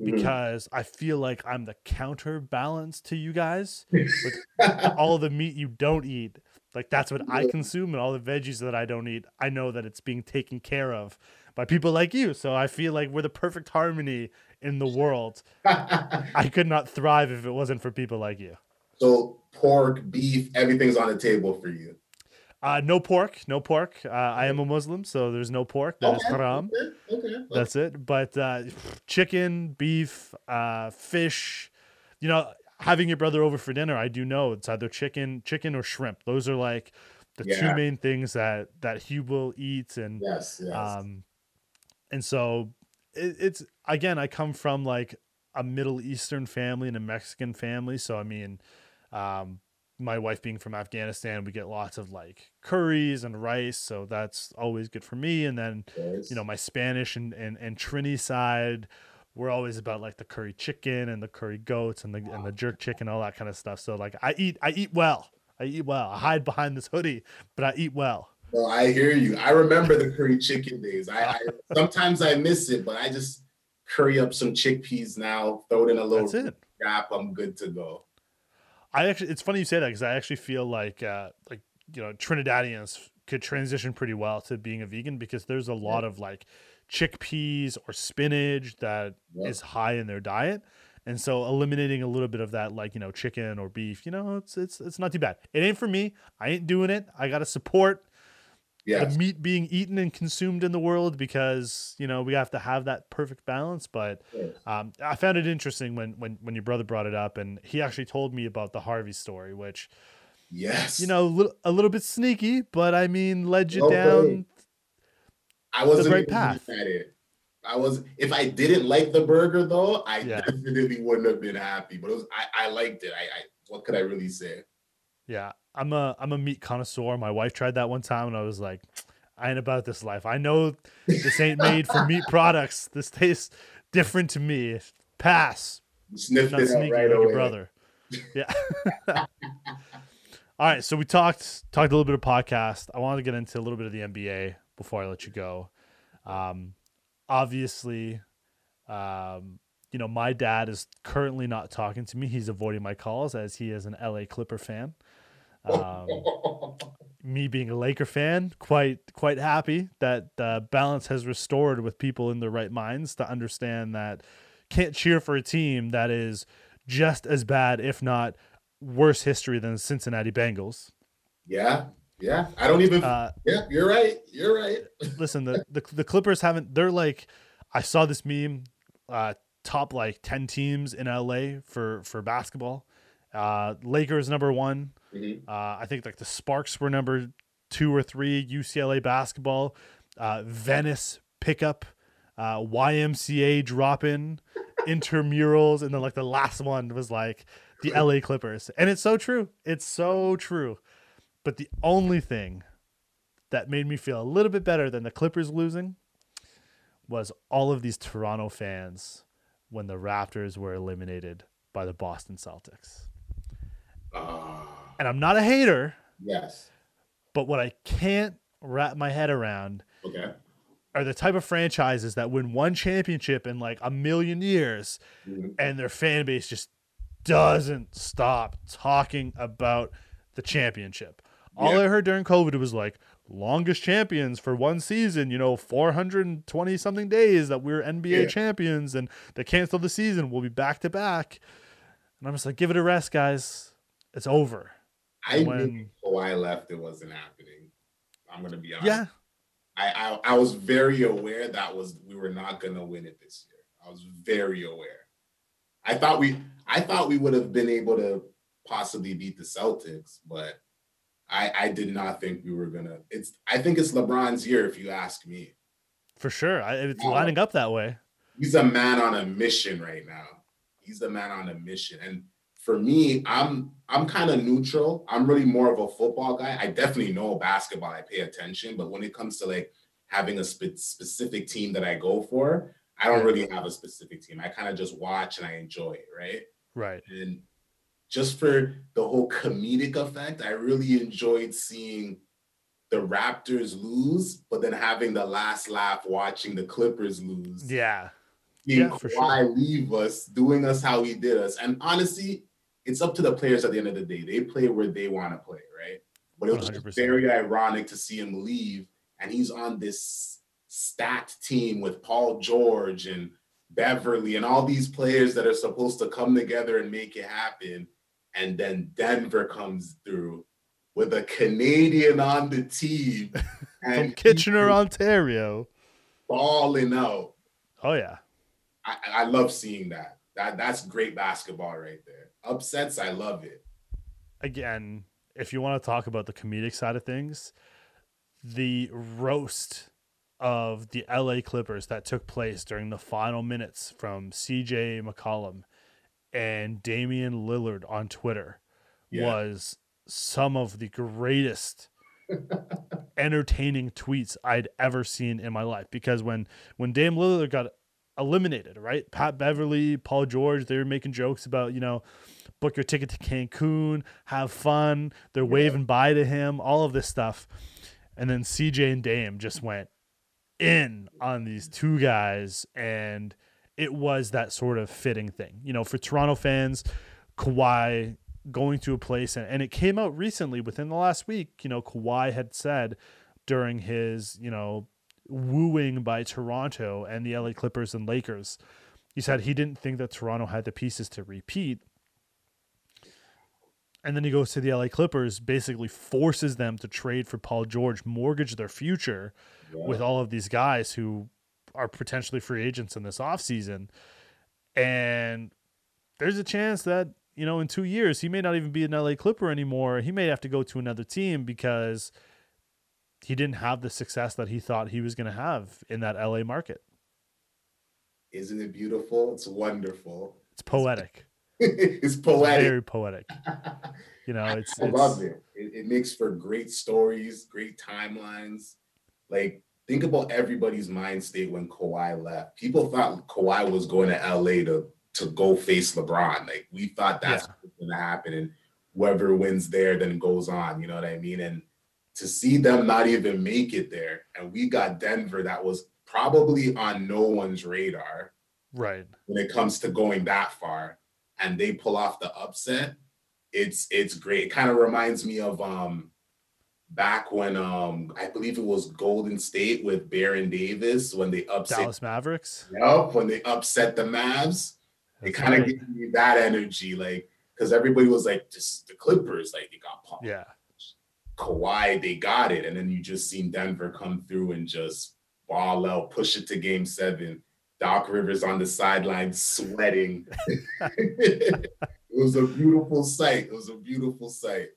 [SPEAKER 2] Mhm.
[SPEAKER 1] because I feel like I'm the counterbalance to you guys. with all the meat you don't eat like that's what i consume and all the veggies that i don't eat i know that it's being taken care of by people like you so i feel like we're the perfect harmony in the world i could not thrive if it wasn't for people like you
[SPEAKER 2] so pork, beef, everything's on the table for you.
[SPEAKER 1] uh, no pork no pork uh, i am a muslim so there's no pork that is
[SPEAKER 2] Okay,
[SPEAKER 1] haram
[SPEAKER 2] Okay. okay.
[SPEAKER 1] that's it but uh, chicken beef uh, fish you know having your brother over for dinner i do know it's either chicken chicken or shrimp those are like the two main things that that he will eat and
[SPEAKER 2] yes. Yes.
[SPEAKER 1] um and so it, it's again i come from like a middle eastern family and a mexican family. So i mean um my wife being from afghanistan we get lots of like curries and rice. So that's always good for me. And then
[SPEAKER 2] Yes.
[SPEAKER 1] you know my spanish and and, and trini side we're always about like the curry chicken and the curry goats and the and the jerk chicken all that kind of stuff. So like i eat i eat well. I eat well. I hide behind this hoodie but i eat well
[SPEAKER 2] Well, I hear you. I remember the curry chicken days. I, I sometimes I miss it, but I just curry up some chickpeas now, throw it in a little
[SPEAKER 1] that's it
[SPEAKER 2] wrap. I'm good to go.
[SPEAKER 1] I actually, it's funny you say that because I actually feel like, uh, like you know, Trinidadians could transition pretty well to being a vegan because there's a lot of like chickpeas or spinach that is
[SPEAKER 2] Yeah.
[SPEAKER 1] high in their diet, and so eliminating a little bit of that, like you know, chicken or beef, you know, it's it's it's not too bad. It ain't for me. I ain't doing it. I gotta support
[SPEAKER 2] Yes.
[SPEAKER 1] the meat being eaten and consumed in the world because you know we have to have that perfect balance. But
[SPEAKER 2] yes.
[SPEAKER 1] um, I found it interesting when when when your brother brought it up, and he actually told me about the Harvey story, which
[SPEAKER 2] Yes.
[SPEAKER 1] you know, a little, a little bit sneaky, but I mean, led you
[SPEAKER 2] Well
[SPEAKER 1] down.
[SPEAKER 2] I wasn't
[SPEAKER 1] right path.
[SPEAKER 2] at it. I was if I didn't like the burger though, I
[SPEAKER 1] Yeah.
[SPEAKER 2] definitely wouldn't have been happy. But it was I, I liked it. I, I what could I really say?
[SPEAKER 1] Yeah, I'm a I'm a meat connoisseur. My wife tried that one time, and I was like, I ain't about this life. I know this ain't made for meat products. This tastes different to me. Pass.
[SPEAKER 2] Sniffed
[SPEAKER 1] Not
[SPEAKER 2] it
[SPEAKER 1] sneaky
[SPEAKER 2] right
[SPEAKER 1] like
[SPEAKER 2] away.
[SPEAKER 1] your brother. Yeah. All right, so we talked talked a little bit of podcast. I wanted to get into a little bit of the NBA before I let you go. Um, obviously, um, you know my dad is currently not talking to me. He's avoiding my calls as he is an LA Clipper fan. Um, me being a Laker fan, quite quite happy that uh, balance has restored with people in their right minds to understand that can't cheer for a team that is just as bad, if not worse, history than the Cincinnati Bengals.
[SPEAKER 2] yeah, yeah. I don't even.
[SPEAKER 1] Uh,
[SPEAKER 2] yeah, you're right. You're right.
[SPEAKER 1] listen, the, the the Clippers haven't. They're like, I saw this meme, uh, top like ten teams in LA for for basketball. Uh, Lakers number one.
[SPEAKER 2] Mhm.
[SPEAKER 1] Uh, I think like the Sparks were number two or three. UCLA basketball, uh, Venice pickup, uh, YMCA drop in, intramurals, and then like the last one was like the LA Clippers, and it's so true. It's so true. But the only thing that made me feel a little bit better than the Clippers losing was all of these Toronto fans when the Raptors were eliminated by the Boston Celtics.
[SPEAKER 2] Ah,
[SPEAKER 1] And I'm not a hater,
[SPEAKER 2] yes.
[SPEAKER 1] but what I can't wrap my head around
[SPEAKER 2] Okay.
[SPEAKER 1] are the type of franchises that win one championship in like a million years
[SPEAKER 2] Mhm.
[SPEAKER 1] and their fan base just doesn't stop talking about the championship. All
[SPEAKER 2] Yeah.
[SPEAKER 1] I heard during COVID was like longest champions for one season, you know, 420 something days that we're NBA
[SPEAKER 2] Yeah.
[SPEAKER 1] champions and they canceled the season. We'll be back to back. And I'm just like, give it a rest, guys. It's over.
[SPEAKER 2] I knew
[SPEAKER 1] when
[SPEAKER 2] before I left, it wasn't happening. I'm gonna be honest.
[SPEAKER 1] yeah,
[SPEAKER 2] I, I I was very aware that was we were not gonna win it this year. I was very aware. I thought we I thought we would have been able to possibly beat the Celtics, but I I did not think we were gonna. It's I think it's LeBron's year if you ask me.
[SPEAKER 1] For sure, I, it's lining up that way.
[SPEAKER 2] He's a man on a mission right now. He's the man on a mission, and for me, I'm I'm kind of neutral. I'm really more of a football guy. I definitely know basketball. I pay attention, but when it comes to like having a spe- specific team that I go for, I don't really have a specific team. I kind of just watch and I enjoy it, right?
[SPEAKER 1] Right.
[SPEAKER 2] And just for the whole comedic effect, I really enjoyed seeing the Raptors lose, but then having the last laugh watching the Clippers lose.
[SPEAKER 1] Yeah.
[SPEAKER 2] Yeah, for Kawhi sure. leave us, doing us how he did us. And honestly, it's up to the players at the end of the day. They play where they want to play, right? But it was very ironic to see him leave, and he's on this stat team with Paul George and Beverley and all these players that are supposed to come together and make it happen. And then Denver comes through with a Canadian on the team
[SPEAKER 1] from Kitchener, Ontario,
[SPEAKER 2] balling out.
[SPEAKER 1] Oh yeah,
[SPEAKER 2] I, I love seeing that. That that's great basketball right there. Upsets, I love it.
[SPEAKER 1] Again, if you want to talk about the comedic side of things, the roast of the LA Clippers that took place during the final minutes from CJ McCollum and Damian Lillard on Twitter yeah. was some of the greatest entertaining tweets I'd ever seen in my life because when when Dame Lillard got eliminated, right? Pat Beverley, Paul George, they were making jokes about, you know, book your ticket to Cancun, have fun. They're yeah. waving bye to him, all of this stuff. And then CJ and Dame just went in on these two guys and it was that sort of fitting thing. You know, for Toronto fans, Kawhi going to a place and, and it came out recently within the last week, you know, Kawhi had said during his, you know, wooing by Toronto and the LA Clippers and Lakers. He said he didn't think that Toronto had the pieces to repeat. And then he goes to the LA Clippers, basically forces them to trade for Paul George, mortgage their future yeah. with all of these guys who are potentially free agents in this offseason. And there's a chance that, you know, in two years, he may not even be an LA Clipper anymore. He may have to go to another team because – he didn't have the success that he thought he was going to have in that LA market.
[SPEAKER 2] Isn't it beautiful? It's wonderful.
[SPEAKER 1] It's poetic.
[SPEAKER 2] it's poetic. It's
[SPEAKER 1] very poetic. You know, it's.
[SPEAKER 2] I, love it. it. It makes for great stories, great timelines. Like, think about everybody's mind state when Kawhi left. People thought Kawhi was going to LA to to go face LeBron. Like, we thought that's yeah. going to happen, and whoever wins there then goes on. You know what I mean? And to see them not even make it there, and we got Denver that was probably on no one's radar,
[SPEAKER 1] right?
[SPEAKER 2] When it comes to going that far, and they pull off the upset, it's it's great. It kind of reminds me of um back when um I believe it was Golden State with Baron Davis when they upset
[SPEAKER 1] Dallas Mavericks.
[SPEAKER 2] Yep, when they upset the Mavs, That's it kind of gave me that energy, like because everybody was like, "Just the Clippers, like they got pumped."
[SPEAKER 1] Yeah,
[SPEAKER 2] Kawhi, they got it. And then you just seen Denver come through and just ball out, push it to game seven. Doc Rivers on the sideline sweating. it was a beautiful sight. It was a beautiful sight.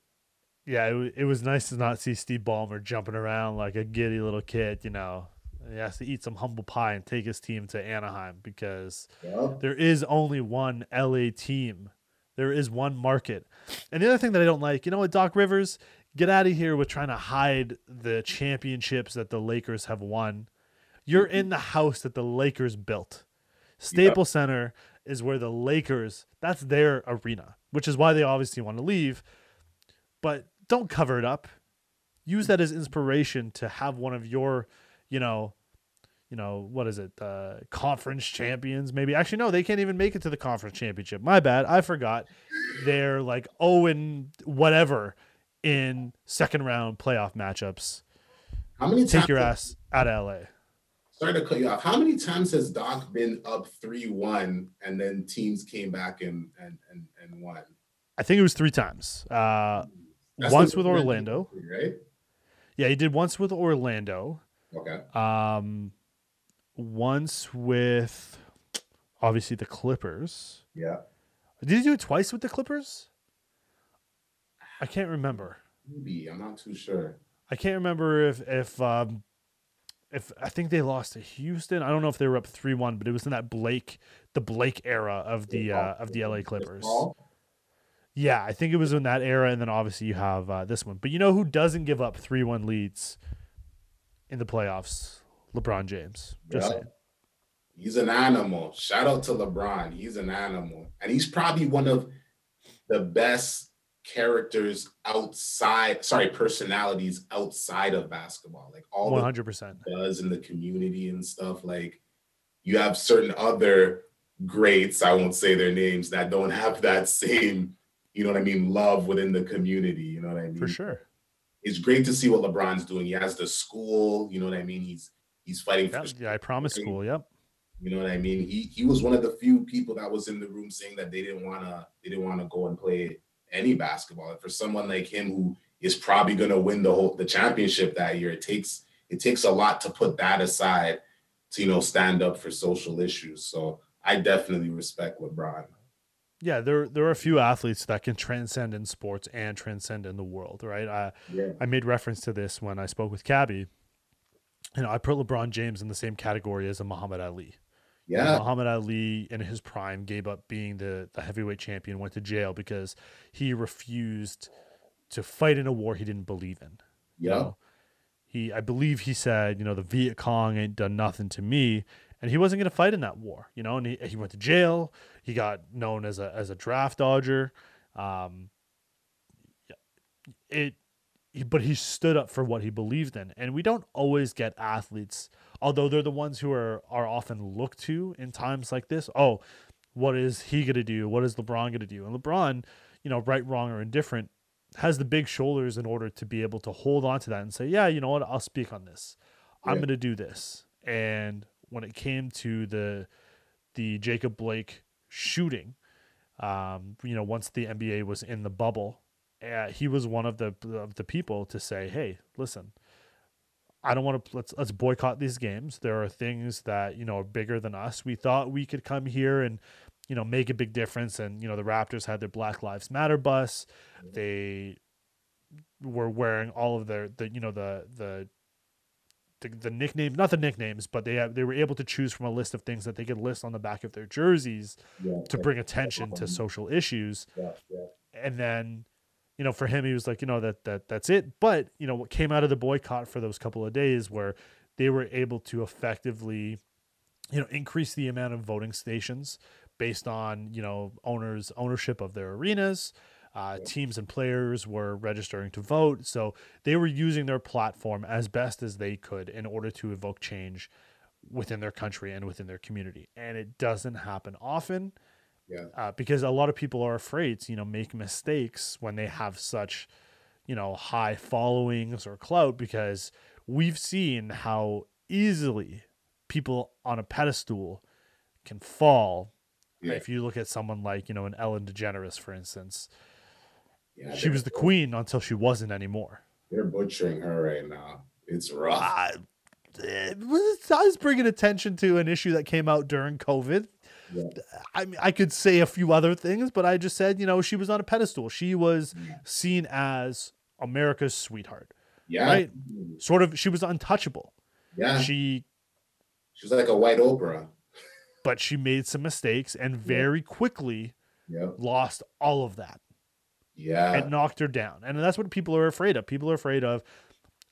[SPEAKER 1] Yeah, it, it was nice to not see Steve Ballmer jumping around like a giddy little kid, you know. He has to eat some humble pie and take his team to Anaheim because yeah. there is only one LA team. There is one market. And the other thing that I don't like, you know what, Doc Rivers, get out of here with trying to hide the championships that the Lakers have won. You're in the house that the Lakers built. Staples Center is where the Lakers, that's their arena, which is why they obviously want to leave. But don't cover it up. Use that as inspiration to have one of your, you know, you know, what is it? Uh, conference champions, maybe. Actually, no, they can't even make it to the conference championship. My bad. I forgot. They're like oh and whatever in second round playoff matchups.
[SPEAKER 2] How many
[SPEAKER 1] take your ass out of LA?
[SPEAKER 2] Sorry to cut you off. How many times has Doc been up three one and then teams came back and and and, and won?
[SPEAKER 1] I think it was three times. Uh, once with Orlando,
[SPEAKER 2] right?
[SPEAKER 1] Yeah, he did once with Orlando.
[SPEAKER 2] Okay.
[SPEAKER 1] Um, once with obviously the Clippers.
[SPEAKER 2] Yeah.
[SPEAKER 1] Did he do it twice with the Clippers? I can't remember.
[SPEAKER 2] Maybe I'm not too sure.
[SPEAKER 1] I can't remember if if um, if I think they lost to Houston. I don't know if they were up three one, but it was in that Blake the Blake era of the uh, of the LA Clippers. Yeah, I think it was in that era, and then obviously you have uh, this one. But you know who doesn't give up three one leads in the playoffs? LeBron James. Just
[SPEAKER 2] Yeah.
[SPEAKER 1] saying.
[SPEAKER 2] He's an animal. Shout out to LeBron. He's an animal. And he's probably one of the best characters outside, sorry, personalities outside of basketball. Like all the
[SPEAKER 1] hundred percent.
[SPEAKER 2] does in the community and stuff. Like you have certain other greats, I won't say their names, that don't have that same, you know what I mean, love within the community. You know what I mean?
[SPEAKER 1] For sure.
[SPEAKER 2] It's great to see what LeBron's doing. He has the school, you know what I mean? He's he's fighting
[SPEAKER 1] Yeah,
[SPEAKER 2] for
[SPEAKER 1] yeah, I promise school. Yep.
[SPEAKER 2] you know what I mean? He he was one of the few people that was in the room saying that they didn't wanna they didn't want to go and play any basketball. And for someone like him who is probably gonna win the whole the championship that year, it takes it takes a lot to put that aside to you know stand up for social issues. So I definitely respect LeBron.
[SPEAKER 1] Yeah, there there are a few athletes that can transcend in sports and transcend in the world, right? I
[SPEAKER 2] Yeah.
[SPEAKER 1] I made reference to this when I spoke with Cabbie. You know, I put LeBron James in the same category as a Muhammad Ali. You
[SPEAKER 2] Yeah.
[SPEAKER 1] Muhammad Ali in his prime gave up being the, the heavyweight champion, went to jail because he refused to fight in a war he didn't believe in. you
[SPEAKER 2] Yeah.
[SPEAKER 1] know? He I believe he said, you know, the Viet Cong ain't done nothing to me. And he wasn't gonna fight in that war, you know, and he, he went to jail. He got known as a as a draft dodger. Um yeah, it he- but he stood up for what he believed in. And we don't always get athletes, although they're the ones who are are often looked to in times like this. Oh, what is he gonna do? What is LeBron gonna do? And LeBron, you know, right, wrong, or indifferent, has the big shoulders in order to be able to hold on to that and say, yeah, you know what, I'll speak on this. I'm
[SPEAKER 2] Yeah.
[SPEAKER 1] going to do this. And when it came to the the Jacob Blake shooting, um, you know, once the NBA was in the bubble, uh, he was one of the of the people to say, hey, listen. I don't want to let's let's boycott these games. There are things that, you know, are bigger than us. We thought we could come here and you know, make a big difference. And, you know, the Raptors had their Black Lives Matter bus. Mm-hmm. They were wearing all of their, the, you know, the, the, the, the nicknames, not the nicknames, but they have, they were able to choose from a list of things that they could list on the back of their jerseys
[SPEAKER 2] Yeah.
[SPEAKER 1] to bring attention to social issues.
[SPEAKER 2] Yeah. Yeah.
[SPEAKER 1] And then, you know, for him, he was like, you know, that, that, that's it. But, you know, what came out of the boycott for those couple of days where they were able to effectively, you know, increase the amount of voting stations based on you know owners ownership of their arenas. Uh, teams and players were registering to vote. So they were using their platform as best as they could in order to evoke change within their country and within their community. And it doesn't happen often
[SPEAKER 2] Yeah.
[SPEAKER 1] uh, because a lot of people are afraid to you know make mistakes when they have such you know high followings or clout because we've seen how easily people on a pedestal can fall
[SPEAKER 2] Yeah.
[SPEAKER 1] if you look at someone like you know an ellen degeneres for instance
[SPEAKER 2] Yeah,
[SPEAKER 1] she was the queen until she wasn't anymore
[SPEAKER 2] They're butchering her right now. It's rough.
[SPEAKER 1] It was- I was bringing attention to an issue that came out during covid
[SPEAKER 2] Yeah.
[SPEAKER 1] I mean, I could say a few other things, but I just said, you know, she was on a pedestal. She was
[SPEAKER 2] mm.
[SPEAKER 1] seen as America's sweetheart,
[SPEAKER 2] Yeah.
[SPEAKER 1] right? Mm. sort of. She was untouchable.
[SPEAKER 2] Yeah.
[SPEAKER 1] She,
[SPEAKER 2] she was like a white Oprah.
[SPEAKER 1] but she made some mistakes and very quickly
[SPEAKER 2] Yeah.
[SPEAKER 1] lost all of that.
[SPEAKER 2] Yeah.
[SPEAKER 1] It knocked her down, and that's what people are afraid of. People are afraid of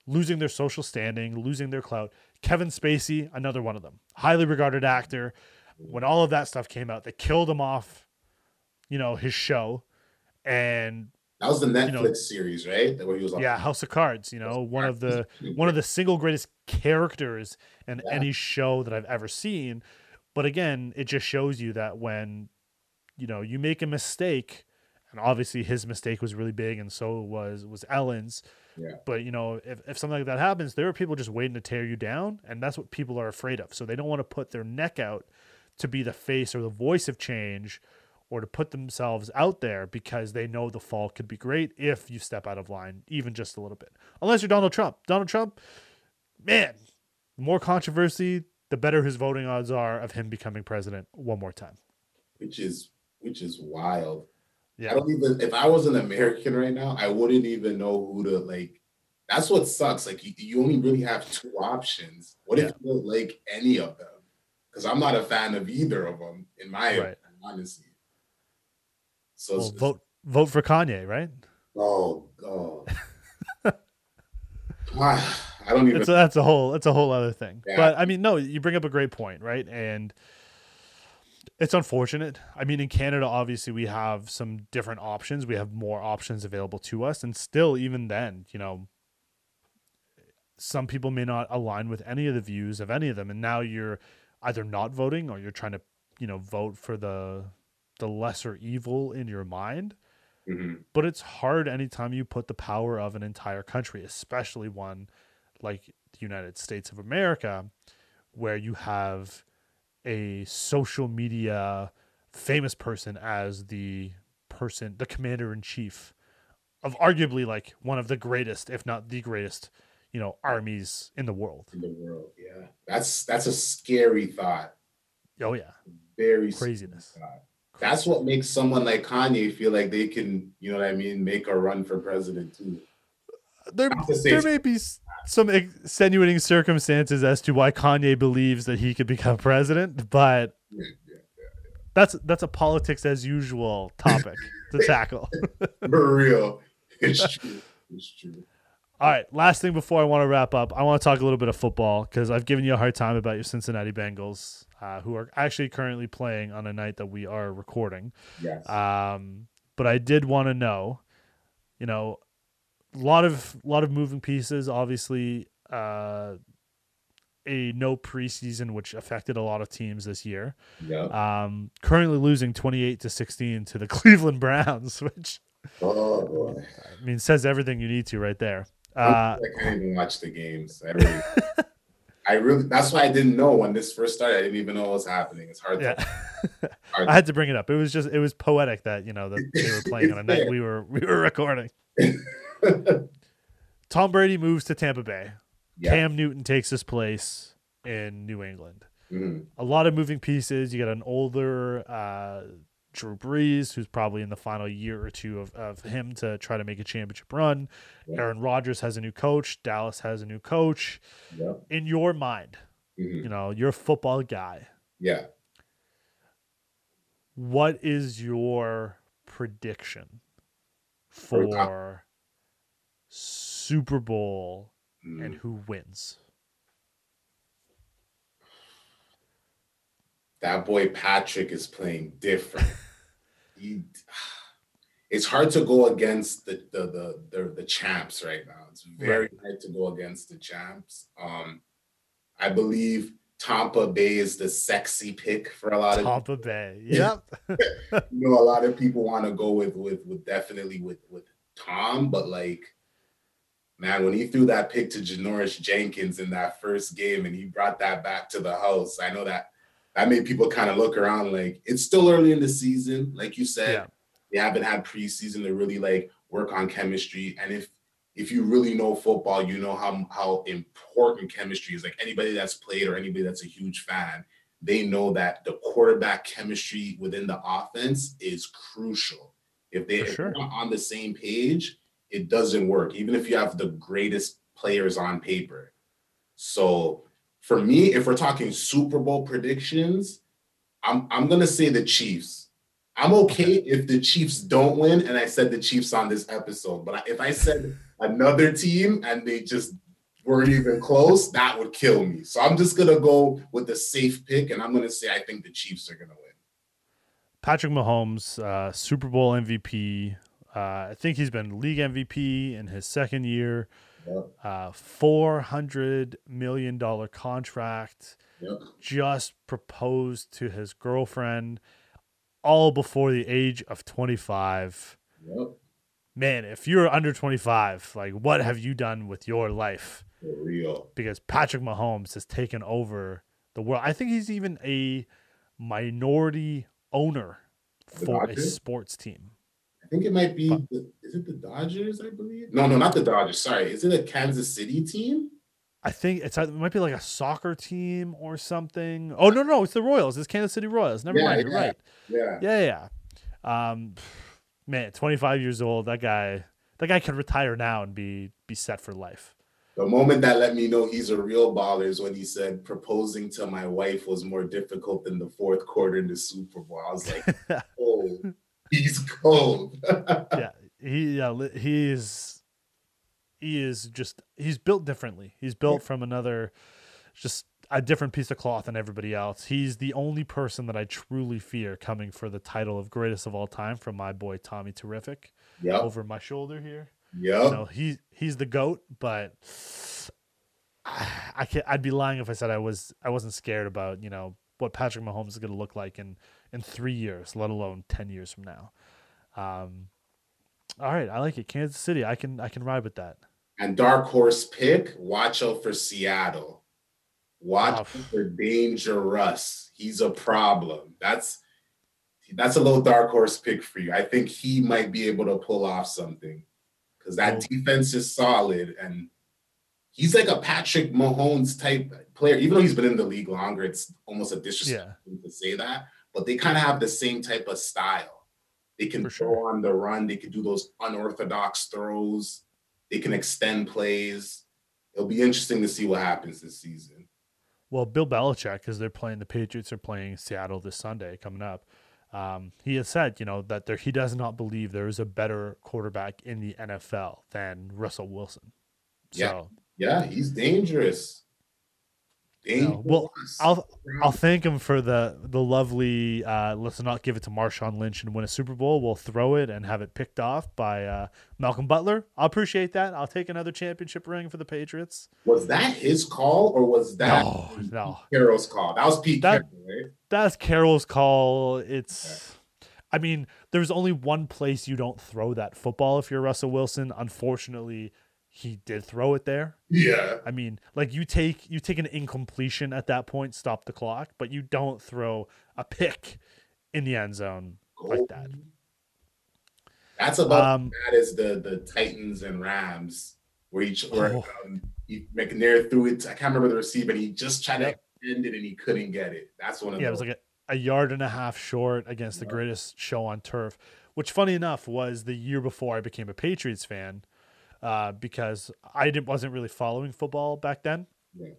[SPEAKER 1] losing their social standing, losing their clout. Kevin Spacey, another one of them, highly regarded actor. When all of that stuff came out, they killed him off, you know, his show, and
[SPEAKER 2] that was the Netflix
[SPEAKER 1] know-
[SPEAKER 2] series, right? Where he was on.
[SPEAKER 1] yeah, House of Cards. You know, one of the one of the single greatest characters in
[SPEAKER 2] Yeah.
[SPEAKER 1] any show that I've ever seen. But again, it just shows you that when you know you make a mistake, and obviously his mistake was really big, and so was was Ellen's.
[SPEAKER 2] Yeah.
[SPEAKER 1] But you know, if, if something like that happens, there are people just waiting to tear you down, and that's what people are afraid of. So they don't want to put their neck out to be the face or the voice of change or to put themselves out there because they know the fall could be great if you step out of line even just a little bit. Unless you're Donald Trump. Donald Trump, man, more controversy, the better his voting odds are of him becoming president one more time.
[SPEAKER 2] Which is which is wild.
[SPEAKER 1] Yeah.
[SPEAKER 2] I don't even if I was an American right now, I wouldn't even know who to like. That's what sucks. Like you, you only really have two options. What
[SPEAKER 1] Yeah.
[SPEAKER 2] if you don't like any of them? Because I'm not a fan of either of them, in my
[SPEAKER 1] Right.
[SPEAKER 2] opinion, honestly. So
[SPEAKER 1] Well,
[SPEAKER 2] it's-
[SPEAKER 1] vote vote for Kanye, right?
[SPEAKER 2] Oh god. I don't even.
[SPEAKER 1] That's a, that's a whole that's a whole other thing.
[SPEAKER 2] Yeah.
[SPEAKER 1] But I mean, no, you bring up a great point, right? And it's unfortunate. I mean, in Canada, obviously, we have some different options. We have more options available to us, and still, even then, you know, some people may not align with any of the views of any of them, and now you're either not voting or you're trying to, you know, vote for the the lesser evil in your mind
[SPEAKER 2] Mhm.
[SPEAKER 1] but it's hard anytime you put the power of an entire country, especially one like the United States of America, where you have a social media famous person as the person, the commander in chief of arguably like one of the greatest, if not the greatest, you know, armies in the world.
[SPEAKER 2] in the world. Yeah, that's that's a scary thought.
[SPEAKER 1] Oh yeah,
[SPEAKER 2] Very scary
[SPEAKER 1] craziness.
[SPEAKER 2] thought. That's what makes someone like Kanye feel like they can, you know what I mean, make a run for president too.
[SPEAKER 1] There,
[SPEAKER 2] to
[SPEAKER 1] there may be some extenuating circumstances as to why Kanye believes that he could become president, but
[SPEAKER 2] Yeah, yeah.
[SPEAKER 1] that's that's a politics as usual topic to tackle.
[SPEAKER 2] For real, it's true. It's true.
[SPEAKER 1] All right, last thing before I want to wrap up, I want to talk a little bit of football because I've given you a hard time about your Cincinnati Bengals, uh, who are actually currently playing on a night that we are recording.
[SPEAKER 2] Yes.
[SPEAKER 1] Um, but I did want to know, you know, a lot of lot of moving pieces. Obviously, uh, a no preseason, which affected a lot of teams this year.
[SPEAKER 2] yeah.
[SPEAKER 1] Um, currently losing twenty eight to sixteen to the Cleveland Browns, which
[SPEAKER 2] Oh boy.
[SPEAKER 1] I mean says everything you need to right there. Uh,
[SPEAKER 2] I can't even watch the games. I really, I really. That's why I didn't know when this first started. I didn't even know what was happening. It's hard.
[SPEAKER 1] yeah,
[SPEAKER 2] To, hard
[SPEAKER 1] I had to bring it up. It was just it was poetic that you know that they were playing on a night we were we were recording. Tom Brady moves to Tampa Bay.
[SPEAKER 2] yeah.
[SPEAKER 1] Cam Newton takes his place in New England.
[SPEAKER 2] Mhm.
[SPEAKER 1] A lot of moving pieces. You got an older uh, Drew Brees, who's probably in the final year or two of, of him to try to make a championship run.
[SPEAKER 2] Yeah.
[SPEAKER 1] Aaron Rodgers has a new coach. Dallas has a new coach.
[SPEAKER 2] Yeah.
[SPEAKER 1] In your mind,
[SPEAKER 2] Mhm.
[SPEAKER 1] you know, you're a football guy.
[SPEAKER 2] Yeah.
[SPEAKER 1] What is your prediction
[SPEAKER 2] For
[SPEAKER 1] Super Bowl
[SPEAKER 2] Mhm.
[SPEAKER 1] and who wins?
[SPEAKER 2] That boy Patrick is playing different. he, it's hard to go against the the, the the the champs right now. It's very hard to go against the champs. Um, I believe Tampa Bay is the sexy pick for a lot of
[SPEAKER 1] Tampa Bay. Yep.
[SPEAKER 2] you know a lot of people want to go with with with definitely with with Tom, but like man, when he threw that pick to Janoris Jenkins in that first game and he brought that back to the house, I know that that made people kind of look around like it's still early in the season, like you said.
[SPEAKER 1] Yeah.
[SPEAKER 2] They haven't had preseason to really like work on chemistry, and if if you really know football, you know how how important chemistry is. Like anybody that's played or anybody that's a huge fan, they know that the quarterback chemistry within the offense is crucial. If they
[SPEAKER 1] sure.
[SPEAKER 2] they're not on the same page, it doesn't work, even if you have the greatest players on paper. So for me, if we're talking Super Bowl predictions, I'm I'm gonna say the Chiefs. I'm okay if the Chiefs don't win, and I said the Chiefs on this episode. But if I said another team and they just weren't even close, that would kill me. So I'm just gonna go with the safe pick, and I'm gonna say I think the Chiefs are gonna win.
[SPEAKER 1] Patrick Mahomes, uh, Super Bowl MVP. Uh, I think he's been league MVP in his second year.
[SPEAKER 2] Yep.
[SPEAKER 1] Uh, Four hundred million dollar contract.
[SPEAKER 2] Yep.
[SPEAKER 1] Just proposed to his girlfriend, all before the age of twenty five.
[SPEAKER 2] Yep.
[SPEAKER 1] Man, if you're under twenty five, like what have you done with your life?
[SPEAKER 2] For real.
[SPEAKER 1] Because Patrick Mahomes has taken over the world. I think he's even a minority owner for a sports team.
[SPEAKER 2] I think it might be. The, is it the Dodgers? I believe. No, no, not the Dodgers. Sorry, is it a Kansas City team?
[SPEAKER 1] I think it's it might be like a soccer team or something. Oh no, no, it's the Royals. It's Kansas City Royals. Never
[SPEAKER 2] Yeah,
[SPEAKER 1] mind. You're
[SPEAKER 2] yeah.
[SPEAKER 1] right.
[SPEAKER 2] Yeah.
[SPEAKER 1] Yeah, yeah. Um, man, 25 years old. That guy. That guy could retire now and be be set for life.
[SPEAKER 2] The moment that let me know he's a real baller is when he said proposing to my wife was more difficult than the fourth quarter in the Super Bowl. I was like, oh, he's cold.
[SPEAKER 1] yeah, he yeah, he is he is just he's built differently. He's built from another just a different piece of cloth than everybody else. He's the only person that I truly fear coming for the title of greatest of all time from my boy Tommy Terrific
[SPEAKER 2] yep.
[SPEAKER 1] over my shoulder here.
[SPEAKER 2] Yeah,
[SPEAKER 1] You know, he he's the goat, but I can't I'd be lying if I said I was I wasn't scared about, you know, what Patrick Mahomes is going to look like in in 3 years, let alone 10 years from now. Um all right, I like it. Kansas City. I can I can ride with that.
[SPEAKER 2] And dark horse pick, watch out for Seattle. Watch
[SPEAKER 1] Oh.
[SPEAKER 2] for Dangerous. He's a problem. That's that's a little dark horse pick for you. I think he might be able to pull off something because that
[SPEAKER 1] Oh.
[SPEAKER 2] defense is solid and he's like a Patrick Mahomes type player. Even though he's been in the league longer, it's almost a disrespect to say that. But they kind of have the same type of style. They can throw on the run. They can do those unorthodox throws. They can extend plays. It'll be interesting to see what happens this season.
[SPEAKER 1] Well, Bill Belichick, because they're playing the Patriots are playing Seattle this Sunday coming up. Um, he has said, you know, that there he does not believe there is a better quarterback in the NFL than Russell Wilson.
[SPEAKER 2] Yeah. Yeah, he's dangerous. Dangerous.
[SPEAKER 1] well, I'll I'll thank him for the the lovely. Uh, let's not give it to Marshawn Lynch and win a Super Bowl. We'll throw it and have it picked off by uh, Malcolm Butler. I'll appreciate that. I'll take another championship ring for the Patriots.
[SPEAKER 2] was that his call or was that
[SPEAKER 1] No, no.
[SPEAKER 2] Carroll's call? That was Pete
[SPEAKER 1] That-
[SPEAKER 2] Carroll, right?
[SPEAKER 1] That's Carroll's call. It's, I mean, there's only one place you don't throw that football if you're Russell Wilson. Unfortunately, he did throw it there.
[SPEAKER 2] Yeah.
[SPEAKER 1] I mean, like you take you take an incompletion at that point, stop the clock, but you don't throw a pick in the end zone like that.
[SPEAKER 2] That's about
[SPEAKER 1] Um,
[SPEAKER 2] that is the the Titans and Rams where each where
[SPEAKER 1] Oh.
[SPEAKER 2] um, McNair threw it. I can't remember the receiver. And he just tried
[SPEAKER 1] Yep.
[SPEAKER 2] to extend it and he couldn't get it. That's one of
[SPEAKER 1] Yeah, it was like a, a yard and a half short against the greatest show on turf, which, funny enough, was the year before I became a Patriots fan, uh, because I didn't wasn't really following football back then.
[SPEAKER 2] Yeah.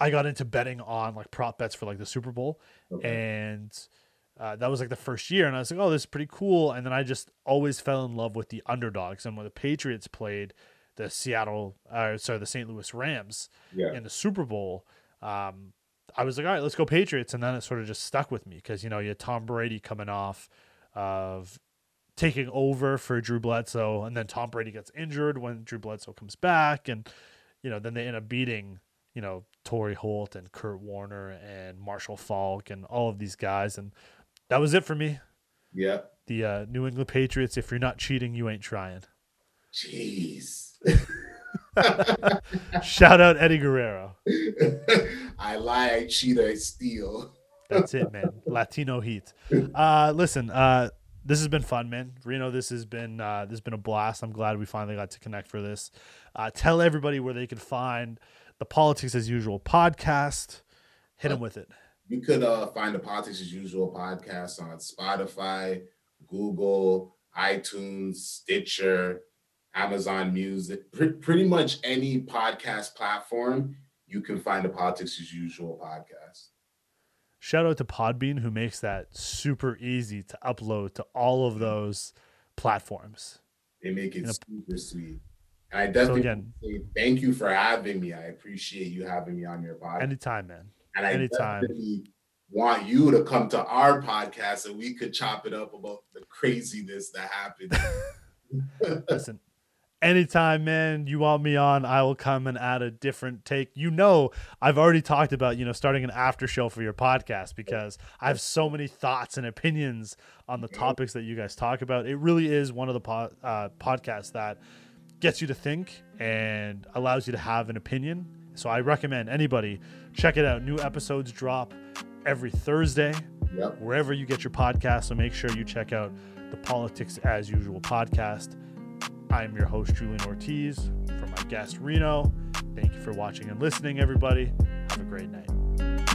[SPEAKER 1] I got into betting on like prop bets for like the Super Bowl,
[SPEAKER 2] Okay.
[SPEAKER 1] and uh, that was like the first year, and I was like, "Oh, this is pretty cool." And then I just always fell in love with the underdogs, and when the Patriots played the Seattle, uh, sorry, the St. Louis Rams,
[SPEAKER 2] yeah.
[SPEAKER 1] in the Super Bowl, um, I was like, all right, let's go Patriots. And then it sort of just stuck with me because, you know, you had Tom Brady coming off of taking over for Drew Bledsoe. And then Tom Brady gets injured when Drew Bledsoe comes back. And, you know, then they end up beating, you know, Torry Holt and Kurt Warner and Marshall Faulk and all of these guys. And that was it for me.
[SPEAKER 2] Yeah.
[SPEAKER 1] The uh, New England Patriots, if you're not cheating, you ain't trying.
[SPEAKER 2] Jeez.
[SPEAKER 1] Shout out Eddie Guerrero.
[SPEAKER 2] I lie, I cheat, I steal.
[SPEAKER 1] That's it, man. Latino heat. Uh, listen, uh, this has been fun, man. Rino, this has been uh, this has been a blast. I'm glad we finally got to connect for this. Uh, tell everybody where they can find the Politics as Usual podcast. Hit them with it.
[SPEAKER 2] You could uh, find the Politics as Usual podcast on Spotify, Google, iTunes, Stitcher, Amazon Music, Pre- pretty much any podcast platform. You can find the Politics as Usual podcast.
[SPEAKER 1] Shout out to Podbean who makes that super easy to upload to all of those platforms.
[SPEAKER 2] They make it super sweet. And I definitely
[SPEAKER 1] again-
[SPEAKER 2] say thank you for having me. I appreciate you having me on your podcast.
[SPEAKER 1] Anytime, man.
[SPEAKER 2] and I
[SPEAKER 1] anytime.
[SPEAKER 2] definitely want you to come to our podcast so we could chop it up about the craziness that happened.
[SPEAKER 1] Listen, anytime, man, you want me on, I will come and add a different take. You know, I've already talked about, you know, starting an after show for your podcast because I have so many thoughts and opinions on the topics that you guys talk about. It really is one of the po- uh, podcasts that gets you to think and allows you to have an opinion. So I recommend anybody check it out. New episodes drop every Thursday
[SPEAKER 2] yep.
[SPEAKER 1] wherever you get your podcast. So make sure you check out the Politics as Usual podcast. I'm your host, Julian Ortiz, for my guest, Rino. Thank you for watching and listening, everybody. Have a great night.